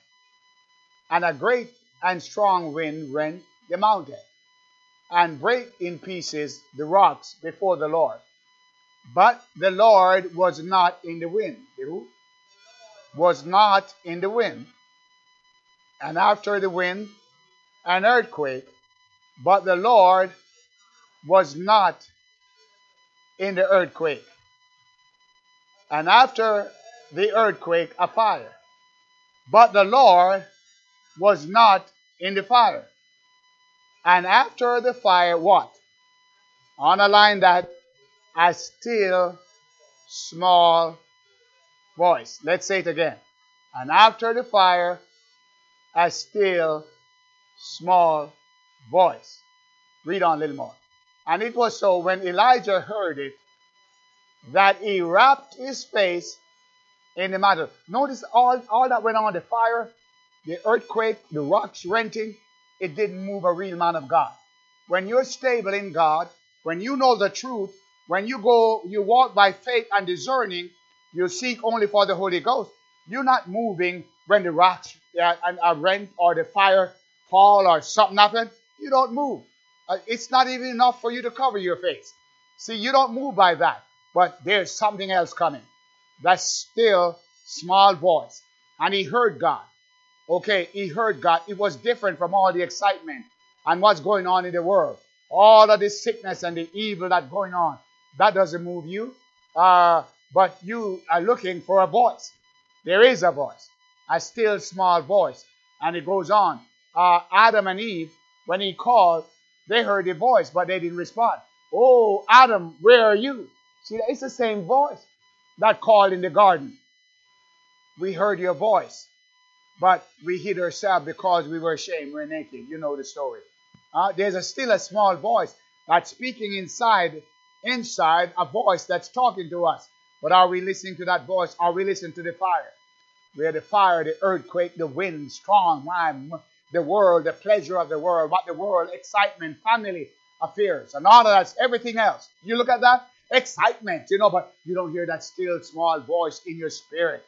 Speaker 1: and a great and strong wind rent the mountain and break in pieces the rocks before the Lord. But the Lord was not in the wind. Was not in the wind. And after the wind, an earthquake. But the Lord was not in the earthquake. And after the earthquake, a fire. But the Lord was not in the fire. And after the fire, what? On a line that a still small voice. Let's say it again. And after the fire, a still small voice. Read on a little more. And it was so when Elijah heard it that he wrapped his face in the matter. Notice all, all that went on the fire, the earthquake, the rocks renting, it didn't move a real man of God. When you're stable in God, when you know the truth, when you go, you walk by faith and discerning, you seek only for the Holy Ghost. You're not moving when the rocks uh, are rent or the fire fall or something happen. You don't move. Uh, it's not even enough for you to cover your face. See, you don't move by that. But there's something else coming. That still small voice. And he heard God. Okay, he heard God. It was different from all the excitement and what's going on in the world. All of the sickness and the evil that's going on. That doesn't move you. Uh, but you are looking for a voice. There is a voice. A still small voice. And it goes on. Uh, Adam and Eve, when he called, they heard the voice, but they didn't respond. Oh, Adam, where are you? See, it's the same voice that called in the garden. We heard your voice, but we hid ourselves because we were ashamed. We're naked. You know the story. Uh, there's a, still a small voice that's speaking inside, inside a voice that's talking to us. But are we listening to that voice? Are we listening to the fire? Where the fire, the earthquake, the wind, strong the world, the pleasure of the world, what the world, excitement, family affairs, and all of that's everything else. You look at that, excitement, you know, but you don't hear that still small voice in your spirit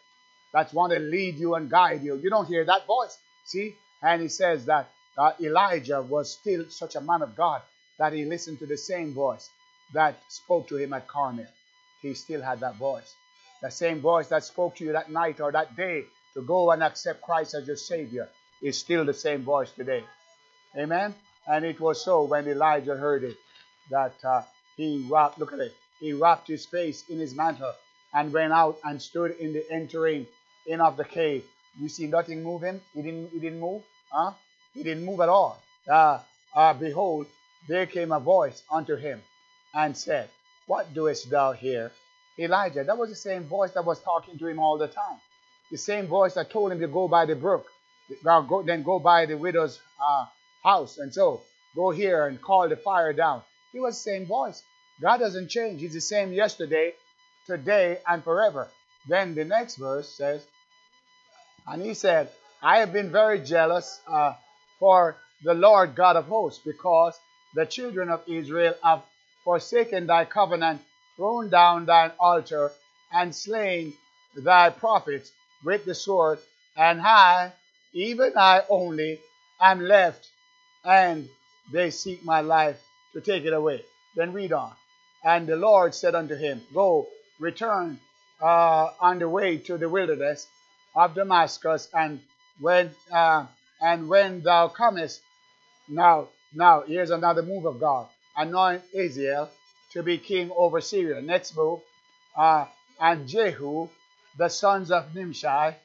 Speaker 1: that's want to lead you and guide you. You don't hear that voice. See? And he says that uh, Elijah was still such a man of God that he listened to the same voice that spoke to him at Carmel. He still had that voice. The same voice that spoke to you that night or that day to go and accept Christ as your Savior is still the same voice today. Amen. And it was so when Elijah heard it that uh, he wrapped, look at it, he wrapped his face in his mantle and went out and stood in the entering in of the cave. You see nothing moving? He didn't, he didn't move? Huh? He didn't move at all. Uh, uh, behold, there came a voice unto him and said, What doest thou here? Elijah, that was the same voice that was talking to him all the time. The same voice that told him to go by the brook go, then go by the widow's uh, house. And so go here and call the fire down. He was the same voice. God doesn't change. He's the same yesterday, today, and forever. Then the next verse says, and he said, I have been very jealous uh, for the Lord God of hosts, because the children of Israel have forsaken thy covenant, thrown down thine altar, and slain thy prophets with the sword, and I even I only am left, and they seek my life to take it away. Then read on. And the Lord said unto him, Go, return uh, on the way to the wilderness of Damascus, and when uh, and when thou comest, now now here's another move of God. Anoint Hazael to be king over Syria. Next move, uh, and Jehu, the sons of Nimshi,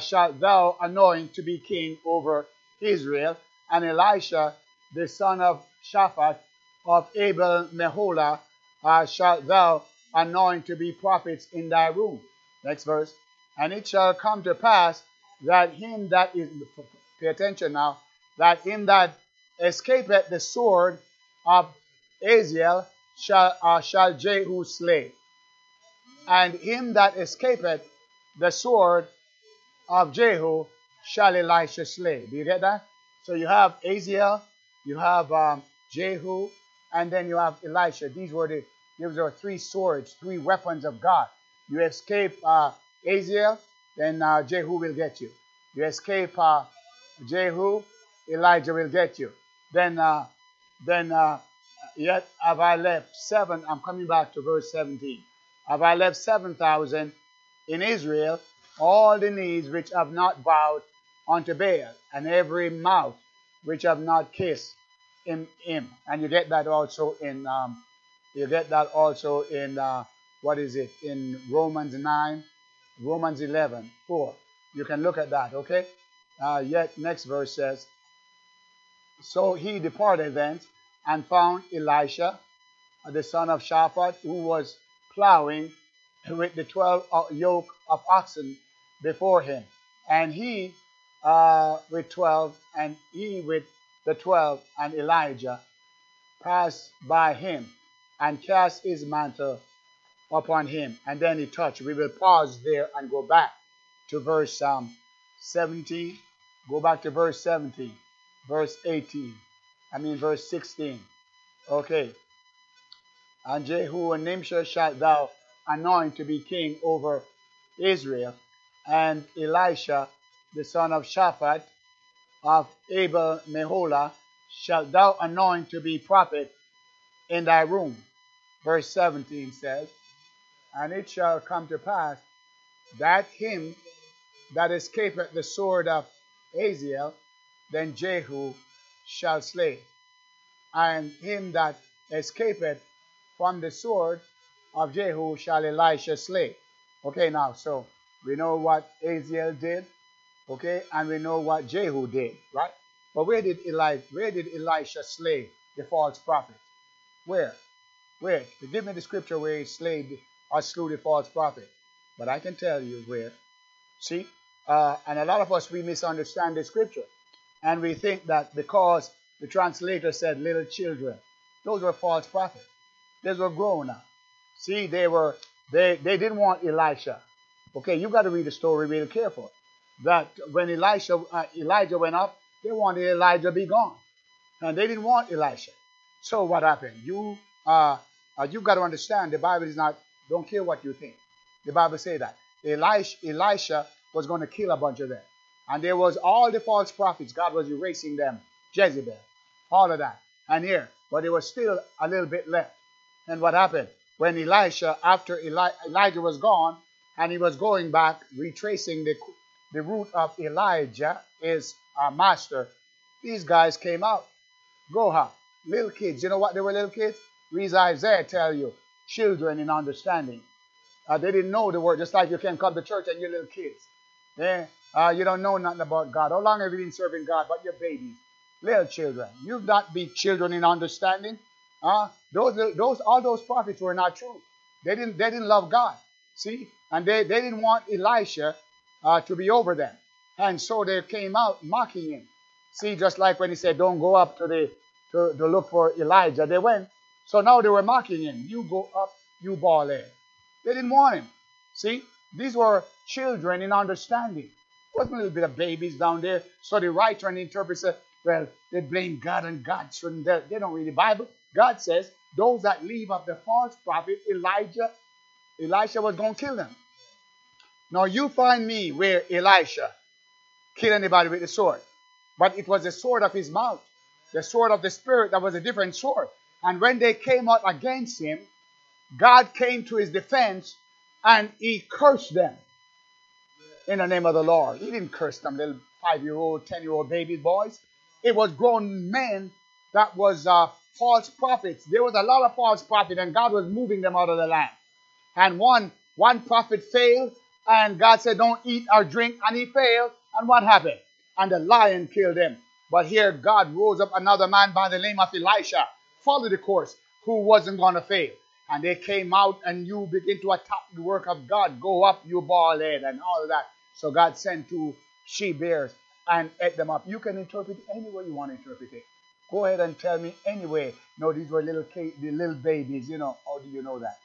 Speaker 1: shalt thou anoint to be king over Israel, and Elisha, the son of Shaphat of Abel Meholah, uh, shalt thou anoint to be prophets in thy room. Next verse. And it shall come to pass that him that is, pay attention now, that him that escapeth the sword of Hazael shall, uh, shall Jehu slay. And him that escapeth the sword of Jehu shall Elisha slay. Do you get that? So you have Hazael, you have um, Jehu, and then you have Elisha. These were the these are three swords, three weapons of God. You escape uh, Hazael, then uh, Jehu will get you. You escape uh, Jehu, Elijah will get you. Then, uh, then uh, yet have I left seven. I'm coming back to verse 17. Have I left seven thousand in Israel all the knees which have not bowed unto Baal, and every mouth which have not kissed in him. And you get that also in um, you get that also in uh, what is it in Romans 9, Romans 11, 4. You can look at that, okay? Uh, yet next verse says, So he departed thence and found Elisha, the son of Shaphat, who was plowing with the twelve yoke of oxen before him, and he uh, with twelve, and he with the twelve, and Elijah passed by him and cast his mantle upon him, and then he touched. We will pause there and go back to verse um, 17. Go back to verse 17, verse 18. I mean verse 16. Okay. And Jehu and Nimshah shalt thou anoint to be king over Israel, and Elisha, the son of Shaphat, of Abel Meholah, shalt thou anoint to be prophet in thy room. Verse 17 says, And it shall come to pass that him that escapeth the sword of Hazael, then Jehu shall slay, and him that escapeth from the sword of Jehu shall Elisha slay. Okay, now, so we know what Hazael did, okay, and we know what Jehu did, right? But where did Eli, where did Elisha slay the false prophet? Where? Where? Give me the scripture where he slayed or slew the false prophet. But I can tell you where. See? Uh, and a lot of us, we misunderstand the scripture. And we think that because the translator said little children, those were false prophets. Those were grown up. See, they were they they didn't want Elisha. Okay, you got to read the story really careful. That when Elisha uh, Elijah went up, they wanted Elijah to be gone, and they didn't want Elisha. So what happened? You uh, uh you got to understand the Bible is not. Don't care what you think. The Bible say that Elisha, Elisha was going to kill a bunch of them, and there was all the false prophets. God was erasing them. Jezebel, all of that, and here, but there was still a little bit left. And what happened? when Elisha, after Eli, Elijah was gone, and he was going back, retracing the, the route of Elijah, his uh, master, these guys came out. Goha, little kids. You know what they were little kids? Read Isaiah tell you, children in understanding. Uh, they didn't know the word, just like you can come to church and you're little kids. Yeah, uh, you don't know nothing about God. How long have you been serving God? But you're babies, little children. You've not been children in understanding. Uh, those, those, all those prophets were not true. They didn't, they didn't love God. See? And they, they didn't want Elisha uh, to be over them. And so they came out mocking him. See, just like when he said, don't go up to the, to, to look for Elijah. They went. So now they were mocking him. You go up, you ball head. They didn't want him. See? These were children in understanding. It Wasn't a little bit of babies down there. So the writer and the interpreter said, well, they blame God and God shouldn't. They don't read the Bible. God says those that leave of the false prophet Elijah, Elisha was going to kill them. Now you find me where Elisha killed anybody with the sword. But it was the sword of his mouth, the sword of the spirit that was a different sword. And when they came out against him, God came to his defense and he cursed them in the name of the Lord. He didn't curse them little five-year-old, ten-year-old baby boys. It was grown men that was uh, false prophets. There was a lot of false prophets, and God was moving them out of the land. And one one prophet failed, and God said, "Don't eat or drink," and he failed. And what happened? And the lion killed him. But here God rose up another man by the name of Elisha, followed the course, who wasn't going to fail. And they came out, and you begin to attack the work of God. Go up, you bald head, and all of that. So God sent two she bears and ate them up. You can interpret it any way you want to interpret it. Go ahead and tell me anyway. No, these were little the little babies. You know, how do you know that?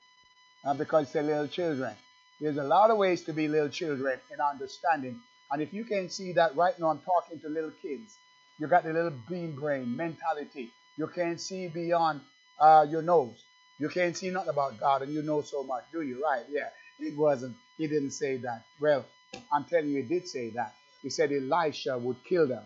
Speaker 1: Uh, because they're little children. There's a lot of ways to be little children in understanding. And if you can see that right now, I'm talking to little kids. You got the little bean brain mentality. You can't see beyond uh, your nose. You can't see nothing about God, and you know so much, do you? Right? Yeah. It wasn't. He didn't say that. Well, I'm telling you, he did say that. He said Elisha would kill them.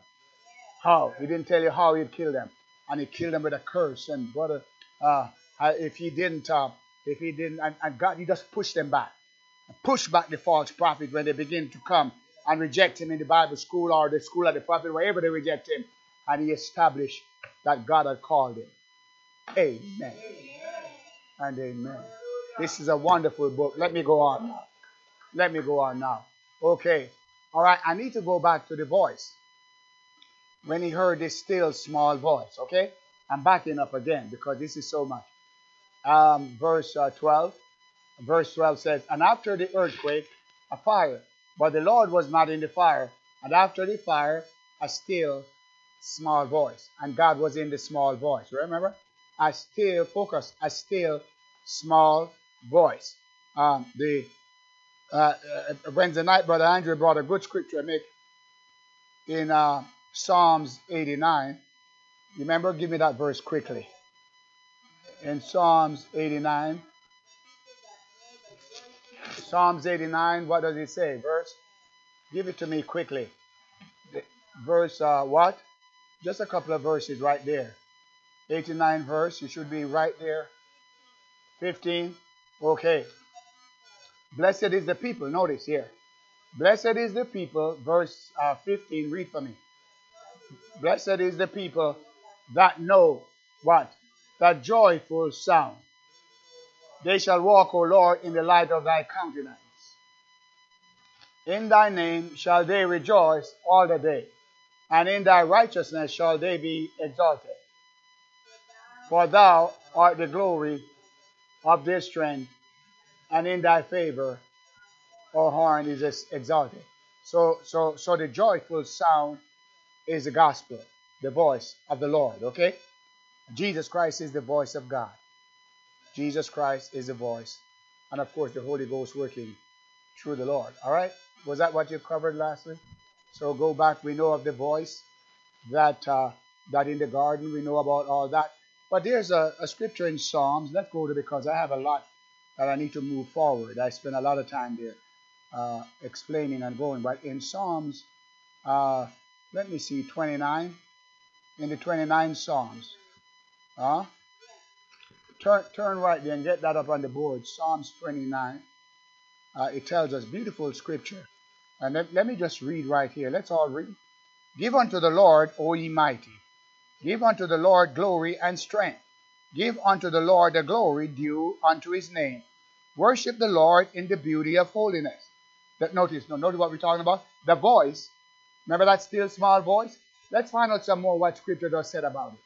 Speaker 1: How? He didn't tell you how he'd kill them. And he killed them with a curse. And brother, uh, if he didn't, uh, if he didn't, and, and God, he just pushed them back. Push back the false prophet when they begin to come and reject him in the Bible school or the school of the prophet, wherever they reject him. And he established that God had called him. Amen. And amen. This is a wonderful book. Let me go on now. Let me go on now. Okay. All right. I need to go back to the voice. When he heard this still small voice. Okay. I'm backing up again because this is so much. Um, verse uh, 12. Verse 12 says, And after the earthquake, a fire. But the Lord was not in the fire. And after the fire, a still small voice. And God was in the small voice. Remember? A still, focus, a still small voice. Um, the uh, uh, Wednesday night, Brother Andrew brought a good scripture make in uh, Psalms 89. Remember, give me that verse quickly. In Psalms 89. Psalms 89, what does it say? Verse? Give it to me quickly. Verse uh, what? Just a couple of verses right there. 89 verse, you should be right there. 15. Okay. Blessed is the people. Notice here. Blessed is the people. Verse uh, 15. Read for me. Blessed is the people that know what? The joyful sound. They shall walk, O Lord, in the light of thy countenance. In thy name shall they rejoice all the day, and in thy righteousness shall they be exalted. For thou art the glory of their strength, and in thy favor our horn is exalted. So, so, so the joyful sound is the gospel, the voice of the Lord. Okay, Jesus Christ is the voice of God. Jesus Christ is the voice, and of course the Holy Ghost working through the Lord. All right, was that what you covered last week? So go back. We know of the voice that uh, that in the garden. We know about all that. But there's a, a scripture in Psalms. Let's go to because I have a lot that I need to move forward. I spend a lot of time there uh, explaining and going. But in Psalms, uh, let me see, 29. In the 29 Psalms. Uh, turn, turn right there and get that up on the board. Psalms 29. Uh, it tells us beautiful scripture. And let, let me just read right here. Let's all read. Give unto the Lord, O ye mighty Give unto the Lord glory and strength. Give unto the Lord the glory due unto his name. Worship the Lord in the beauty of holiness. That notice, no, notice what we're talking about. The voice. Remember that still small voice? Let's find out some more what scripture does said about it.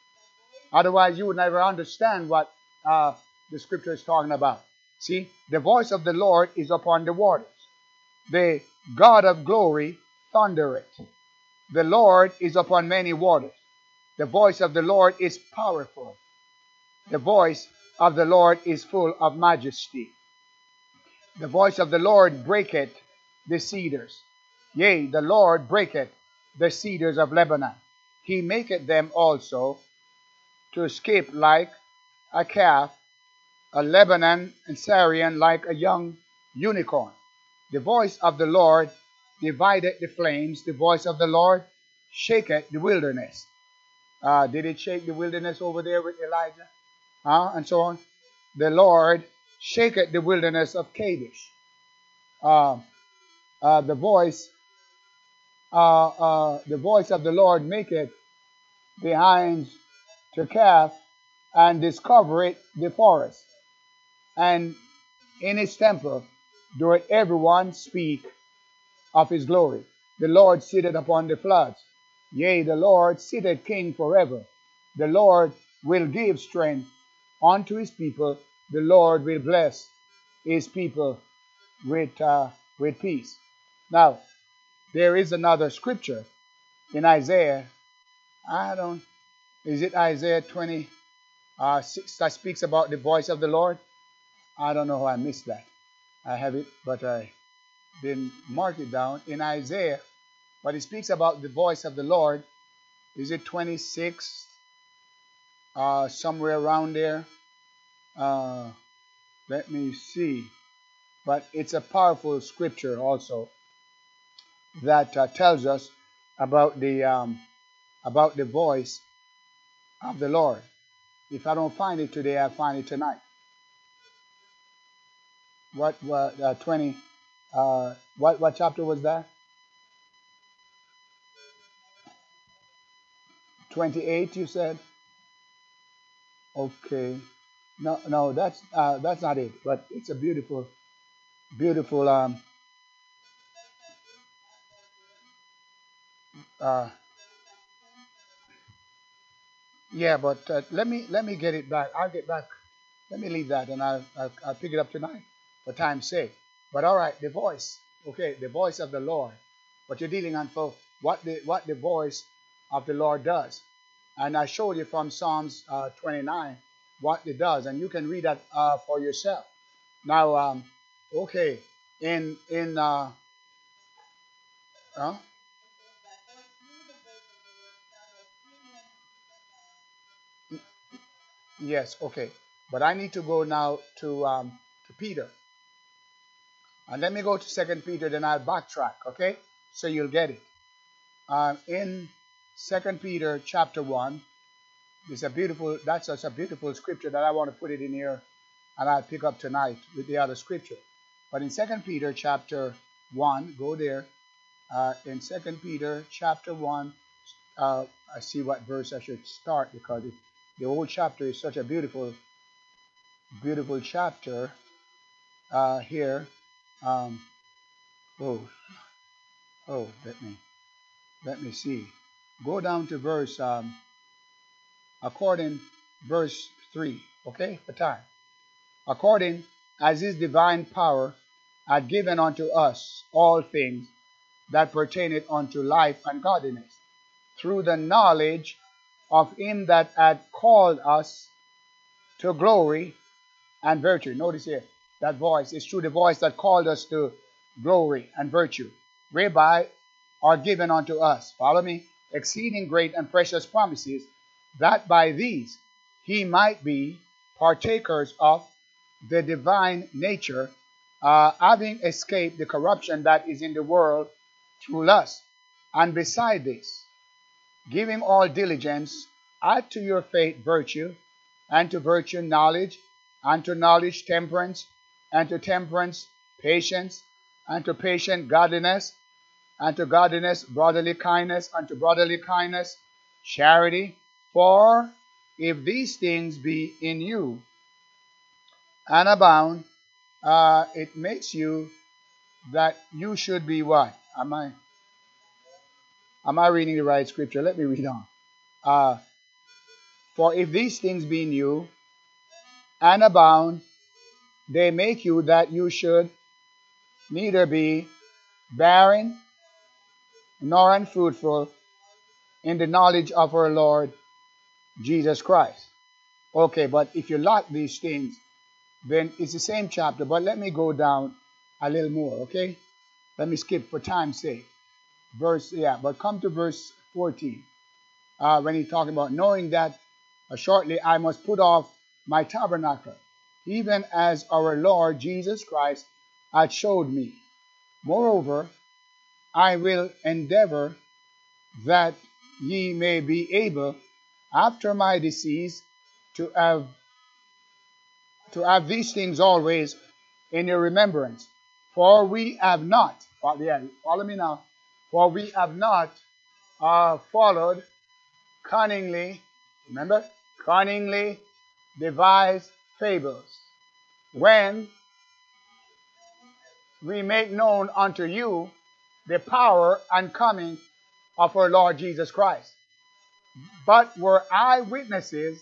Speaker 1: Otherwise, you would never understand what uh, the scripture is talking about. See, the voice of the Lord is upon the waters. The God of glory thundereth. The Lord is upon many waters. The voice of the Lord is powerful. The voice of the Lord is full of majesty. The voice of the Lord breaketh the cedars. Yea, the Lord breaketh the cedars of Lebanon. He maketh them also to skip like a calf, a Lebanon and Sirion like a young unicorn. The voice of the Lord divided the flames. The voice of the Lord shaketh the wilderness. Uh, did it shake the wilderness over there with Elijah? Uh, and so on. The Lord shaketh the wilderness of Kadesh. Uh, uh, the voice, uh, uh, the voice of the Lord maketh behind to calf and discovereth the forest. And in his temple doeth everyone speak of his glory. The Lord sitteth upon the floods. Yea, the Lord sitteth king forever. The Lord will give strength unto his people. The Lord will bless his people with, uh, with peace. Now, there is another scripture in Isaiah. I don't, is it Isaiah 20, uh, 6 that speaks about the voice of the Lord? I don't know how I missed that. I have it, but I didn't mark it down. In Isaiah but it speaks about the voice of the Lord. Is it 26? Uh, somewhere around there. Uh, let me see. But it's a powerful scripture also that uh, tells us about the um, about the voice of the Lord. If I don't find it today, I'll find it tonight. What, what uh, 20, uh, what, what chapter was that? 28, you said? Okay. No, no, that's uh, that's not it. But it's a beautiful, beautiful. Um, uh, yeah, but uh, let me let me get it back. I'll get back. Let me leave that, and I'll, I'll I'll pick it up tonight for time's sake. But all right, the voice. Okay, the voice of the Lord. But you're dealing on for what the what the voice of the Lord does. And I showed you from Psalms uh, 29 what it does, and you can read that uh, for yourself. Now, um, okay, in in uh, huh? Yes, okay, but I need to go now to um, to Peter, and let me go to Second Peter, then I'll backtrack, okay, so you'll get it. Um, in Second Peter chapter one, it's a beautiful. That's such a beautiful scripture that I want to put it in here, and I'll pick up tonight with the other scripture. But in Second Peter chapter one, go there. Uh, in Second Peter chapter one, uh, I see what verse I should start because it, the whole chapter is such a beautiful, beautiful chapter. Uh, here, um, oh, oh, let me, let me see. Go down to verse. Um, according verse 3 okay for time according as his divine power had given unto us all things that pertaineth unto life and godliness through the knowledge of him that had called us to glory and virtue notice here that voice is through the voice that called us to glory and virtue whereby are given unto us follow me exceeding great and precious promises that by these he might be partakers of the divine nature, uh, having escaped the corruption that is in the world through lust. And beside this, giving all diligence, add to your faith virtue, and to virtue knowledge, and to knowledge temperance, and to temperance patience, and to patience godliness, and to godliness brotherly kindness, and to brotherly kindness charity for if these things be in you and abound, uh, it makes you that you should be what? Am I am I reading the right scripture? Let me read on. Uh, for if these things be new and abound, they make you that you should neither be barren nor unfruitful in the knowledge of our Lord Jesus Christ. Okay, but if you lack these things, then it's the same chapter, but let me go down a little more, okay? Let me skip for time's sake. Verse, yeah, but come to verse 14. Uh, when he's talking about knowing that uh, shortly I must put off my tabernacle, even as our Lord Jesus Christ had showed me. Moreover, I will endeavor that ye may be able after my decease to have to have these things always in your remembrance. For we have not, yeah, follow me now, for we have not uh, followed cunningly, remember, cunningly devised fables, when we make known unto you the power and coming of our Lord Jesus Christ but were eyewitnesses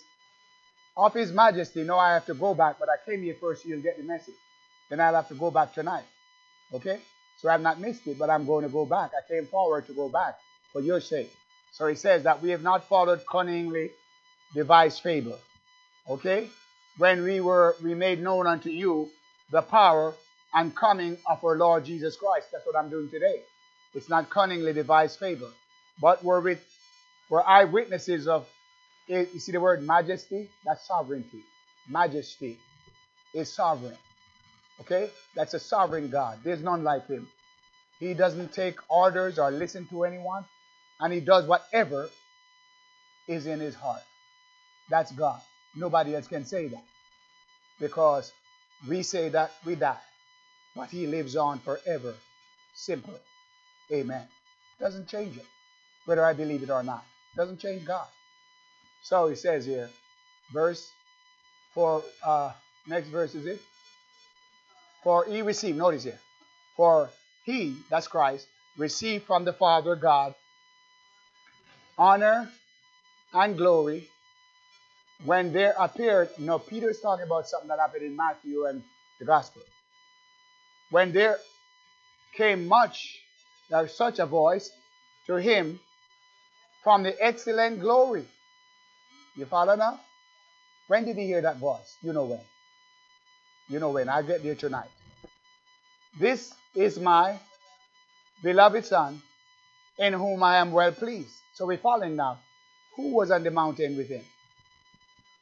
Speaker 1: of his majesty. No, I have to go back, but I came here first, you'll get the message. Then I'll have to go back tonight. Okay? So I've not missed it, but I'm going to go back. I came forward to go back for your sake. So he says that we have not followed cunningly devised fable. Okay? When we were we made known unto you the power and coming of our Lord Jesus Christ. That's what I'm doing today. It's not cunningly devised fable, but were with were eyewitnesses of, eh, you see the word majesty? That's sovereignty. Majesty is sovereign. Okay? That's a sovereign God. There's none like him. He doesn't take orders or listen to anyone, and he does whatever is in his heart. That's God. Nobody else can say that. Because we say that we die, but he lives on forever. Simple. Amen. Doesn't change it, whether I believe it or not. Doesn't change God. So he says here, verse for uh, next verse is it? For he received, notice here, for he, that's Christ, received from the Father God honor and glory when there appeared, you know, Peter is talking about something that happened in Matthew and the Gospel. When there came much, there such a voice to him from the excellent glory. You follow now? When did he hear that voice? You know when. You know when. I'll get there tonight. This is my beloved Son, in whom I am well pleased. So we're following now. Who was on the mountain with him?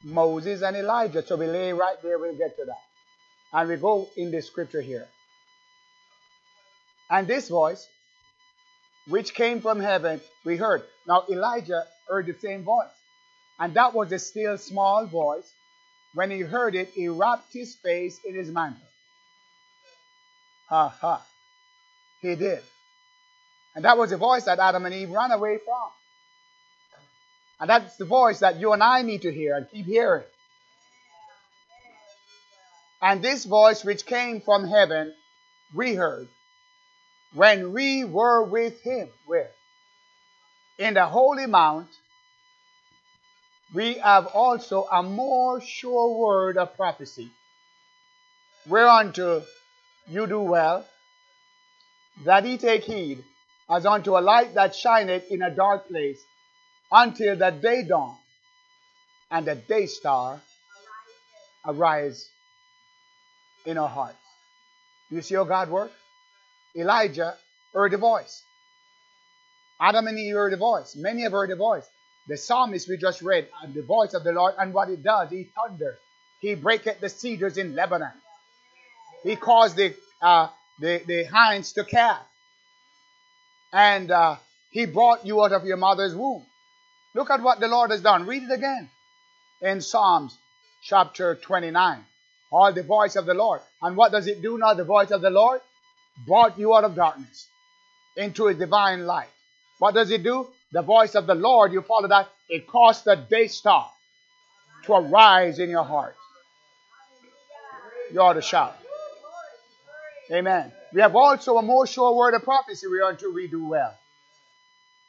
Speaker 1: Moses and Elijah. So we lay right there, we'll get to that. And we go in the scripture here. And this voice, which came from heaven, we heard. Now Elijah heard the same voice. And that was a still small voice. When he heard it, he wrapped his face in his mantle. Ha ha. He did. And that was the voice that Adam and Eve ran away from. And that's the voice that you and I need to hear and keep hearing. And this voice which came from heaven, we heard when we were with him. Where? In the holy mount, we have also a more sure word of prophecy, whereunto you do well that ye take heed, as unto a light that shineth in a dark place, until the day dawn and the day star arise in our hearts. Do you see how God works? Elijah heard a voice. Adam and Eve heard a voice. Many have heard a voice. The psalmist we just read, and the voice of the Lord, and what it does, he thunders. He breaketh the cedars in Lebanon. He caused the, uh, the, the hinds to calve. And uh, he brought you out of your mother's womb. Look at what the Lord has done. Read it again in Psalms chapter 29. All the voice of the Lord. And what does it do now? The voice of the Lord brought you out of darkness into a divine light. What does it do? The voice of the Lord, you follow that, it caused the day star to arise in your heart. You ought to shout. Amen. We have also a more sure word of prophecy we are to read well.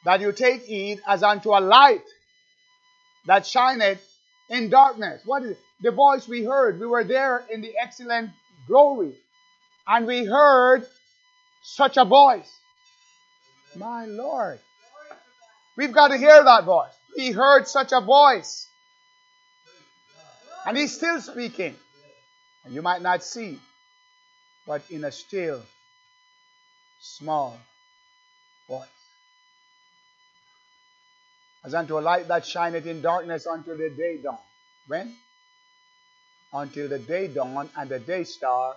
Speaker 1: That you take heed as unto a light that shineth in darkness. What is it? The voice we heard. We were there in the excellent glory. And we heard such a voice. My Lord. We've got to hear that voice. He heard such a voice. And he's still speaking. And you might not see, but in a still, small voice. As unto a light that shineth in darkness until the day dawn. When? Until the day dawn and the day star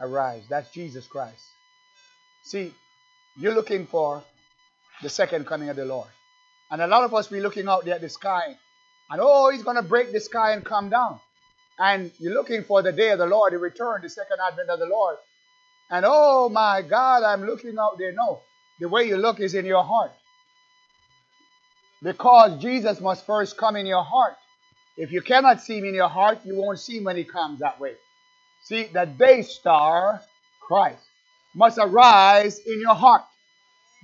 Speaker 1: arise. That's Jesus Christ. See, you're looking for the second coming of the Lord. And a lot of us be looking out there at the sky and oh, he's going to break the sky and come down and you're looking for the day of the Lord, the return, the second advent of the Lord. And oh my God, I'm looking out there. No, the way you look is in your heart. Because Jesus must first come in your heart. If you cannot see him in your heart, you won't see him when he comes that way. See, the day star, Christ, must arise in your heart.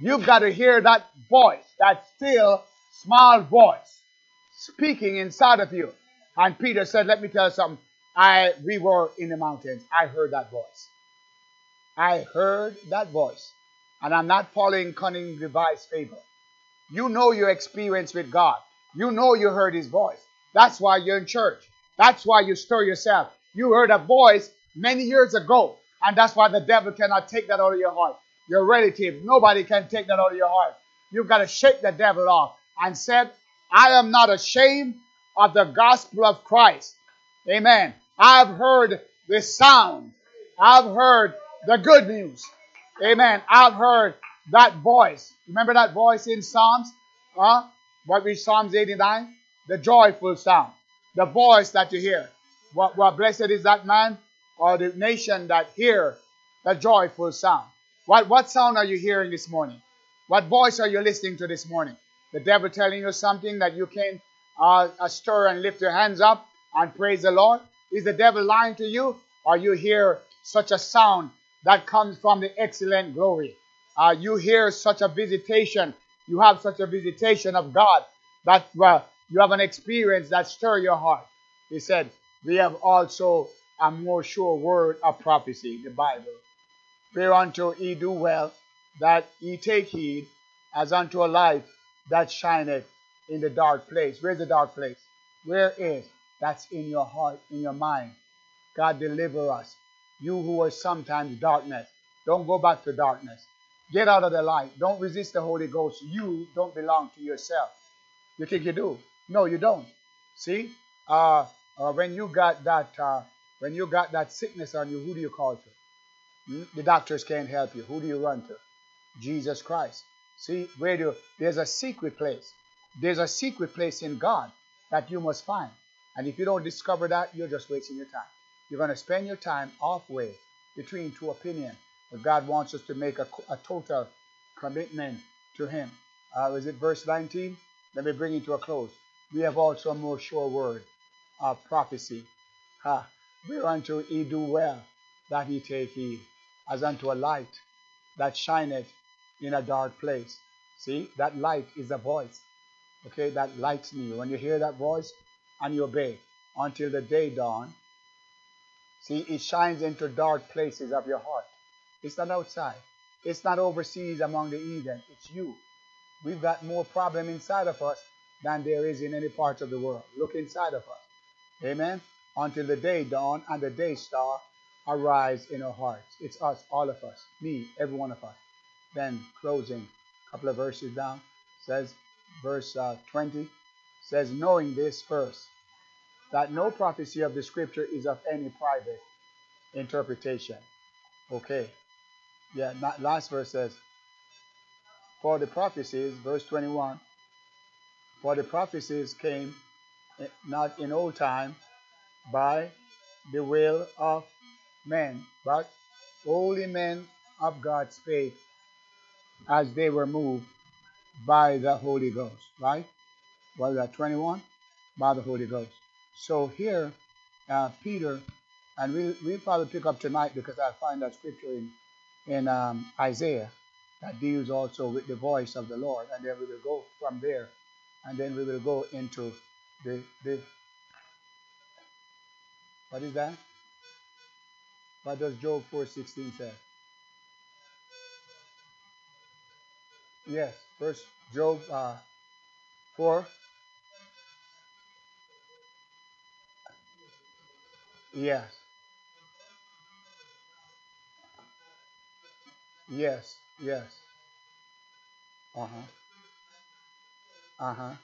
Speaker 1: You've got to hear that voice, that still small voice speaking inside of you. And Peter said, Let me tell you something. I we were in the mountains. I heard that voice. I heard that voice. And I'm not following cunning devised favor. You know your experience with God. You know you heard his voice. That's why you're in church. That's why you stir yourself. You heard a voice many years ago. And that's why the devil cannot take that out of your heart. Your relative, nobody can take that out of your heart. You've got to shake the devil off and said, I am not ashamed of the gospel of Christ. Amen. I've heard the sound. I've heard the good news. Amen. I've heard that voice. Remember that voice in Psalms? Huh? What we Psalms 89? The joyful sound. The voice that you hear. What, what blessed is that man or the nation that hear the joyful sound. What, what sound are you hearing this morning? What voice are you listening to this morning? The devil telling you something that you can uh, uh, stir and lift your hands up and praise the Lord? Is the devil lying to you? Or you hear such a sound that comes from the excellent glory? Uh, you hear such a visitation. You have such a visitation of God that uh, you have an experience that stir your heart. He said, we have also a more sure word of prophecy, the Bible. Whereunto ye do well that ye take heed as unto a light that shineth in the dark place. Where's the dark place? Where is? That's in your heart, in your mind. God deliver us. You who are sometimes darkness, don't go back to darkness. Get out of the light. Don't resist the Holy Ghost. You don't belong to yourself. You think you do? No, you don't. See, uh, uh, when you got that, uh, when you got that sickness on you, who do you call to? The doctors can't help you. Who do you run to? Jesus Christ. See, where do there's a secret place. There's a secret place in God that you must find. And if you don't discover that, you're just wasting your time. You're going to spend your time halfway between two opinions. But God wants us to make a, a total commitment to Him. Uh, is it verse 19? Let me bring it to a close. We have also a more sure word of prophecy. Uh, whereunto he do well that he take heed, as unto a light that shineth in a dark place. See, that light is a voice. Okay, that lights me. When you hear that voice and you obey until the day dawn, see, it shines into dark places of your heart. It's not outside. It's not overseas among the heathen. It's you. We've got more problem inside of us than there is in any part of the world. Look inside of us. Amen. Until the day dawn and the day star arise in our hearts. It's us, all of us, me, every one of us. Then closing, a couple of verses down, says, verse uh, 20, says, knowing this first, that no prophecy of the scripture is of any private interpretation. Okay. Yeah, last verse says, for the prophecies, verse 21, for the prophecies came eh, not in old time by the will of men, but holy men of God spake as they were moved by the Holy Ghost. Right? Was that 21? By the Holy Ghost. So here, uh, Peter, and we'll, we'll probably pick up tonight because I find that scripture in, in um, Isaiah that deals also with the voice of the Lord. And then we will go from there. And then we will go into the, the what is that? What does Job 4.16 say? Yes, first Job uh, 4. Yes. Yes, yes. Uh-huh. Uh-huh.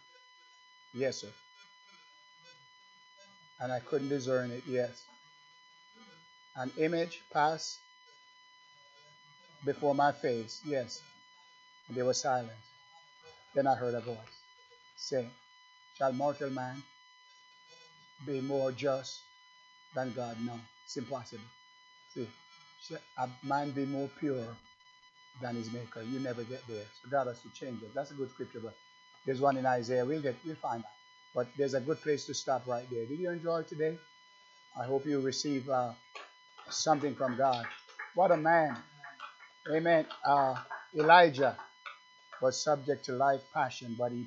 Speaker 1: Yes, sir. And I couldn't discern it, yes. An image passed before my face, yes. And there was silence. Then I heard a voice saying, Shall mortal man be more just than God? No, it's impossible. See, shall a man be more pure than his maker? You never get there. So God has to change it. That's a good scripture, but there's one in Isaiah. We'll get we'll find out. But there's a good place to stop right there. Did you enjoy today? I hope you receive uh, something from God. What a man. Amen. Uh, Elijah was subject to like passion, but he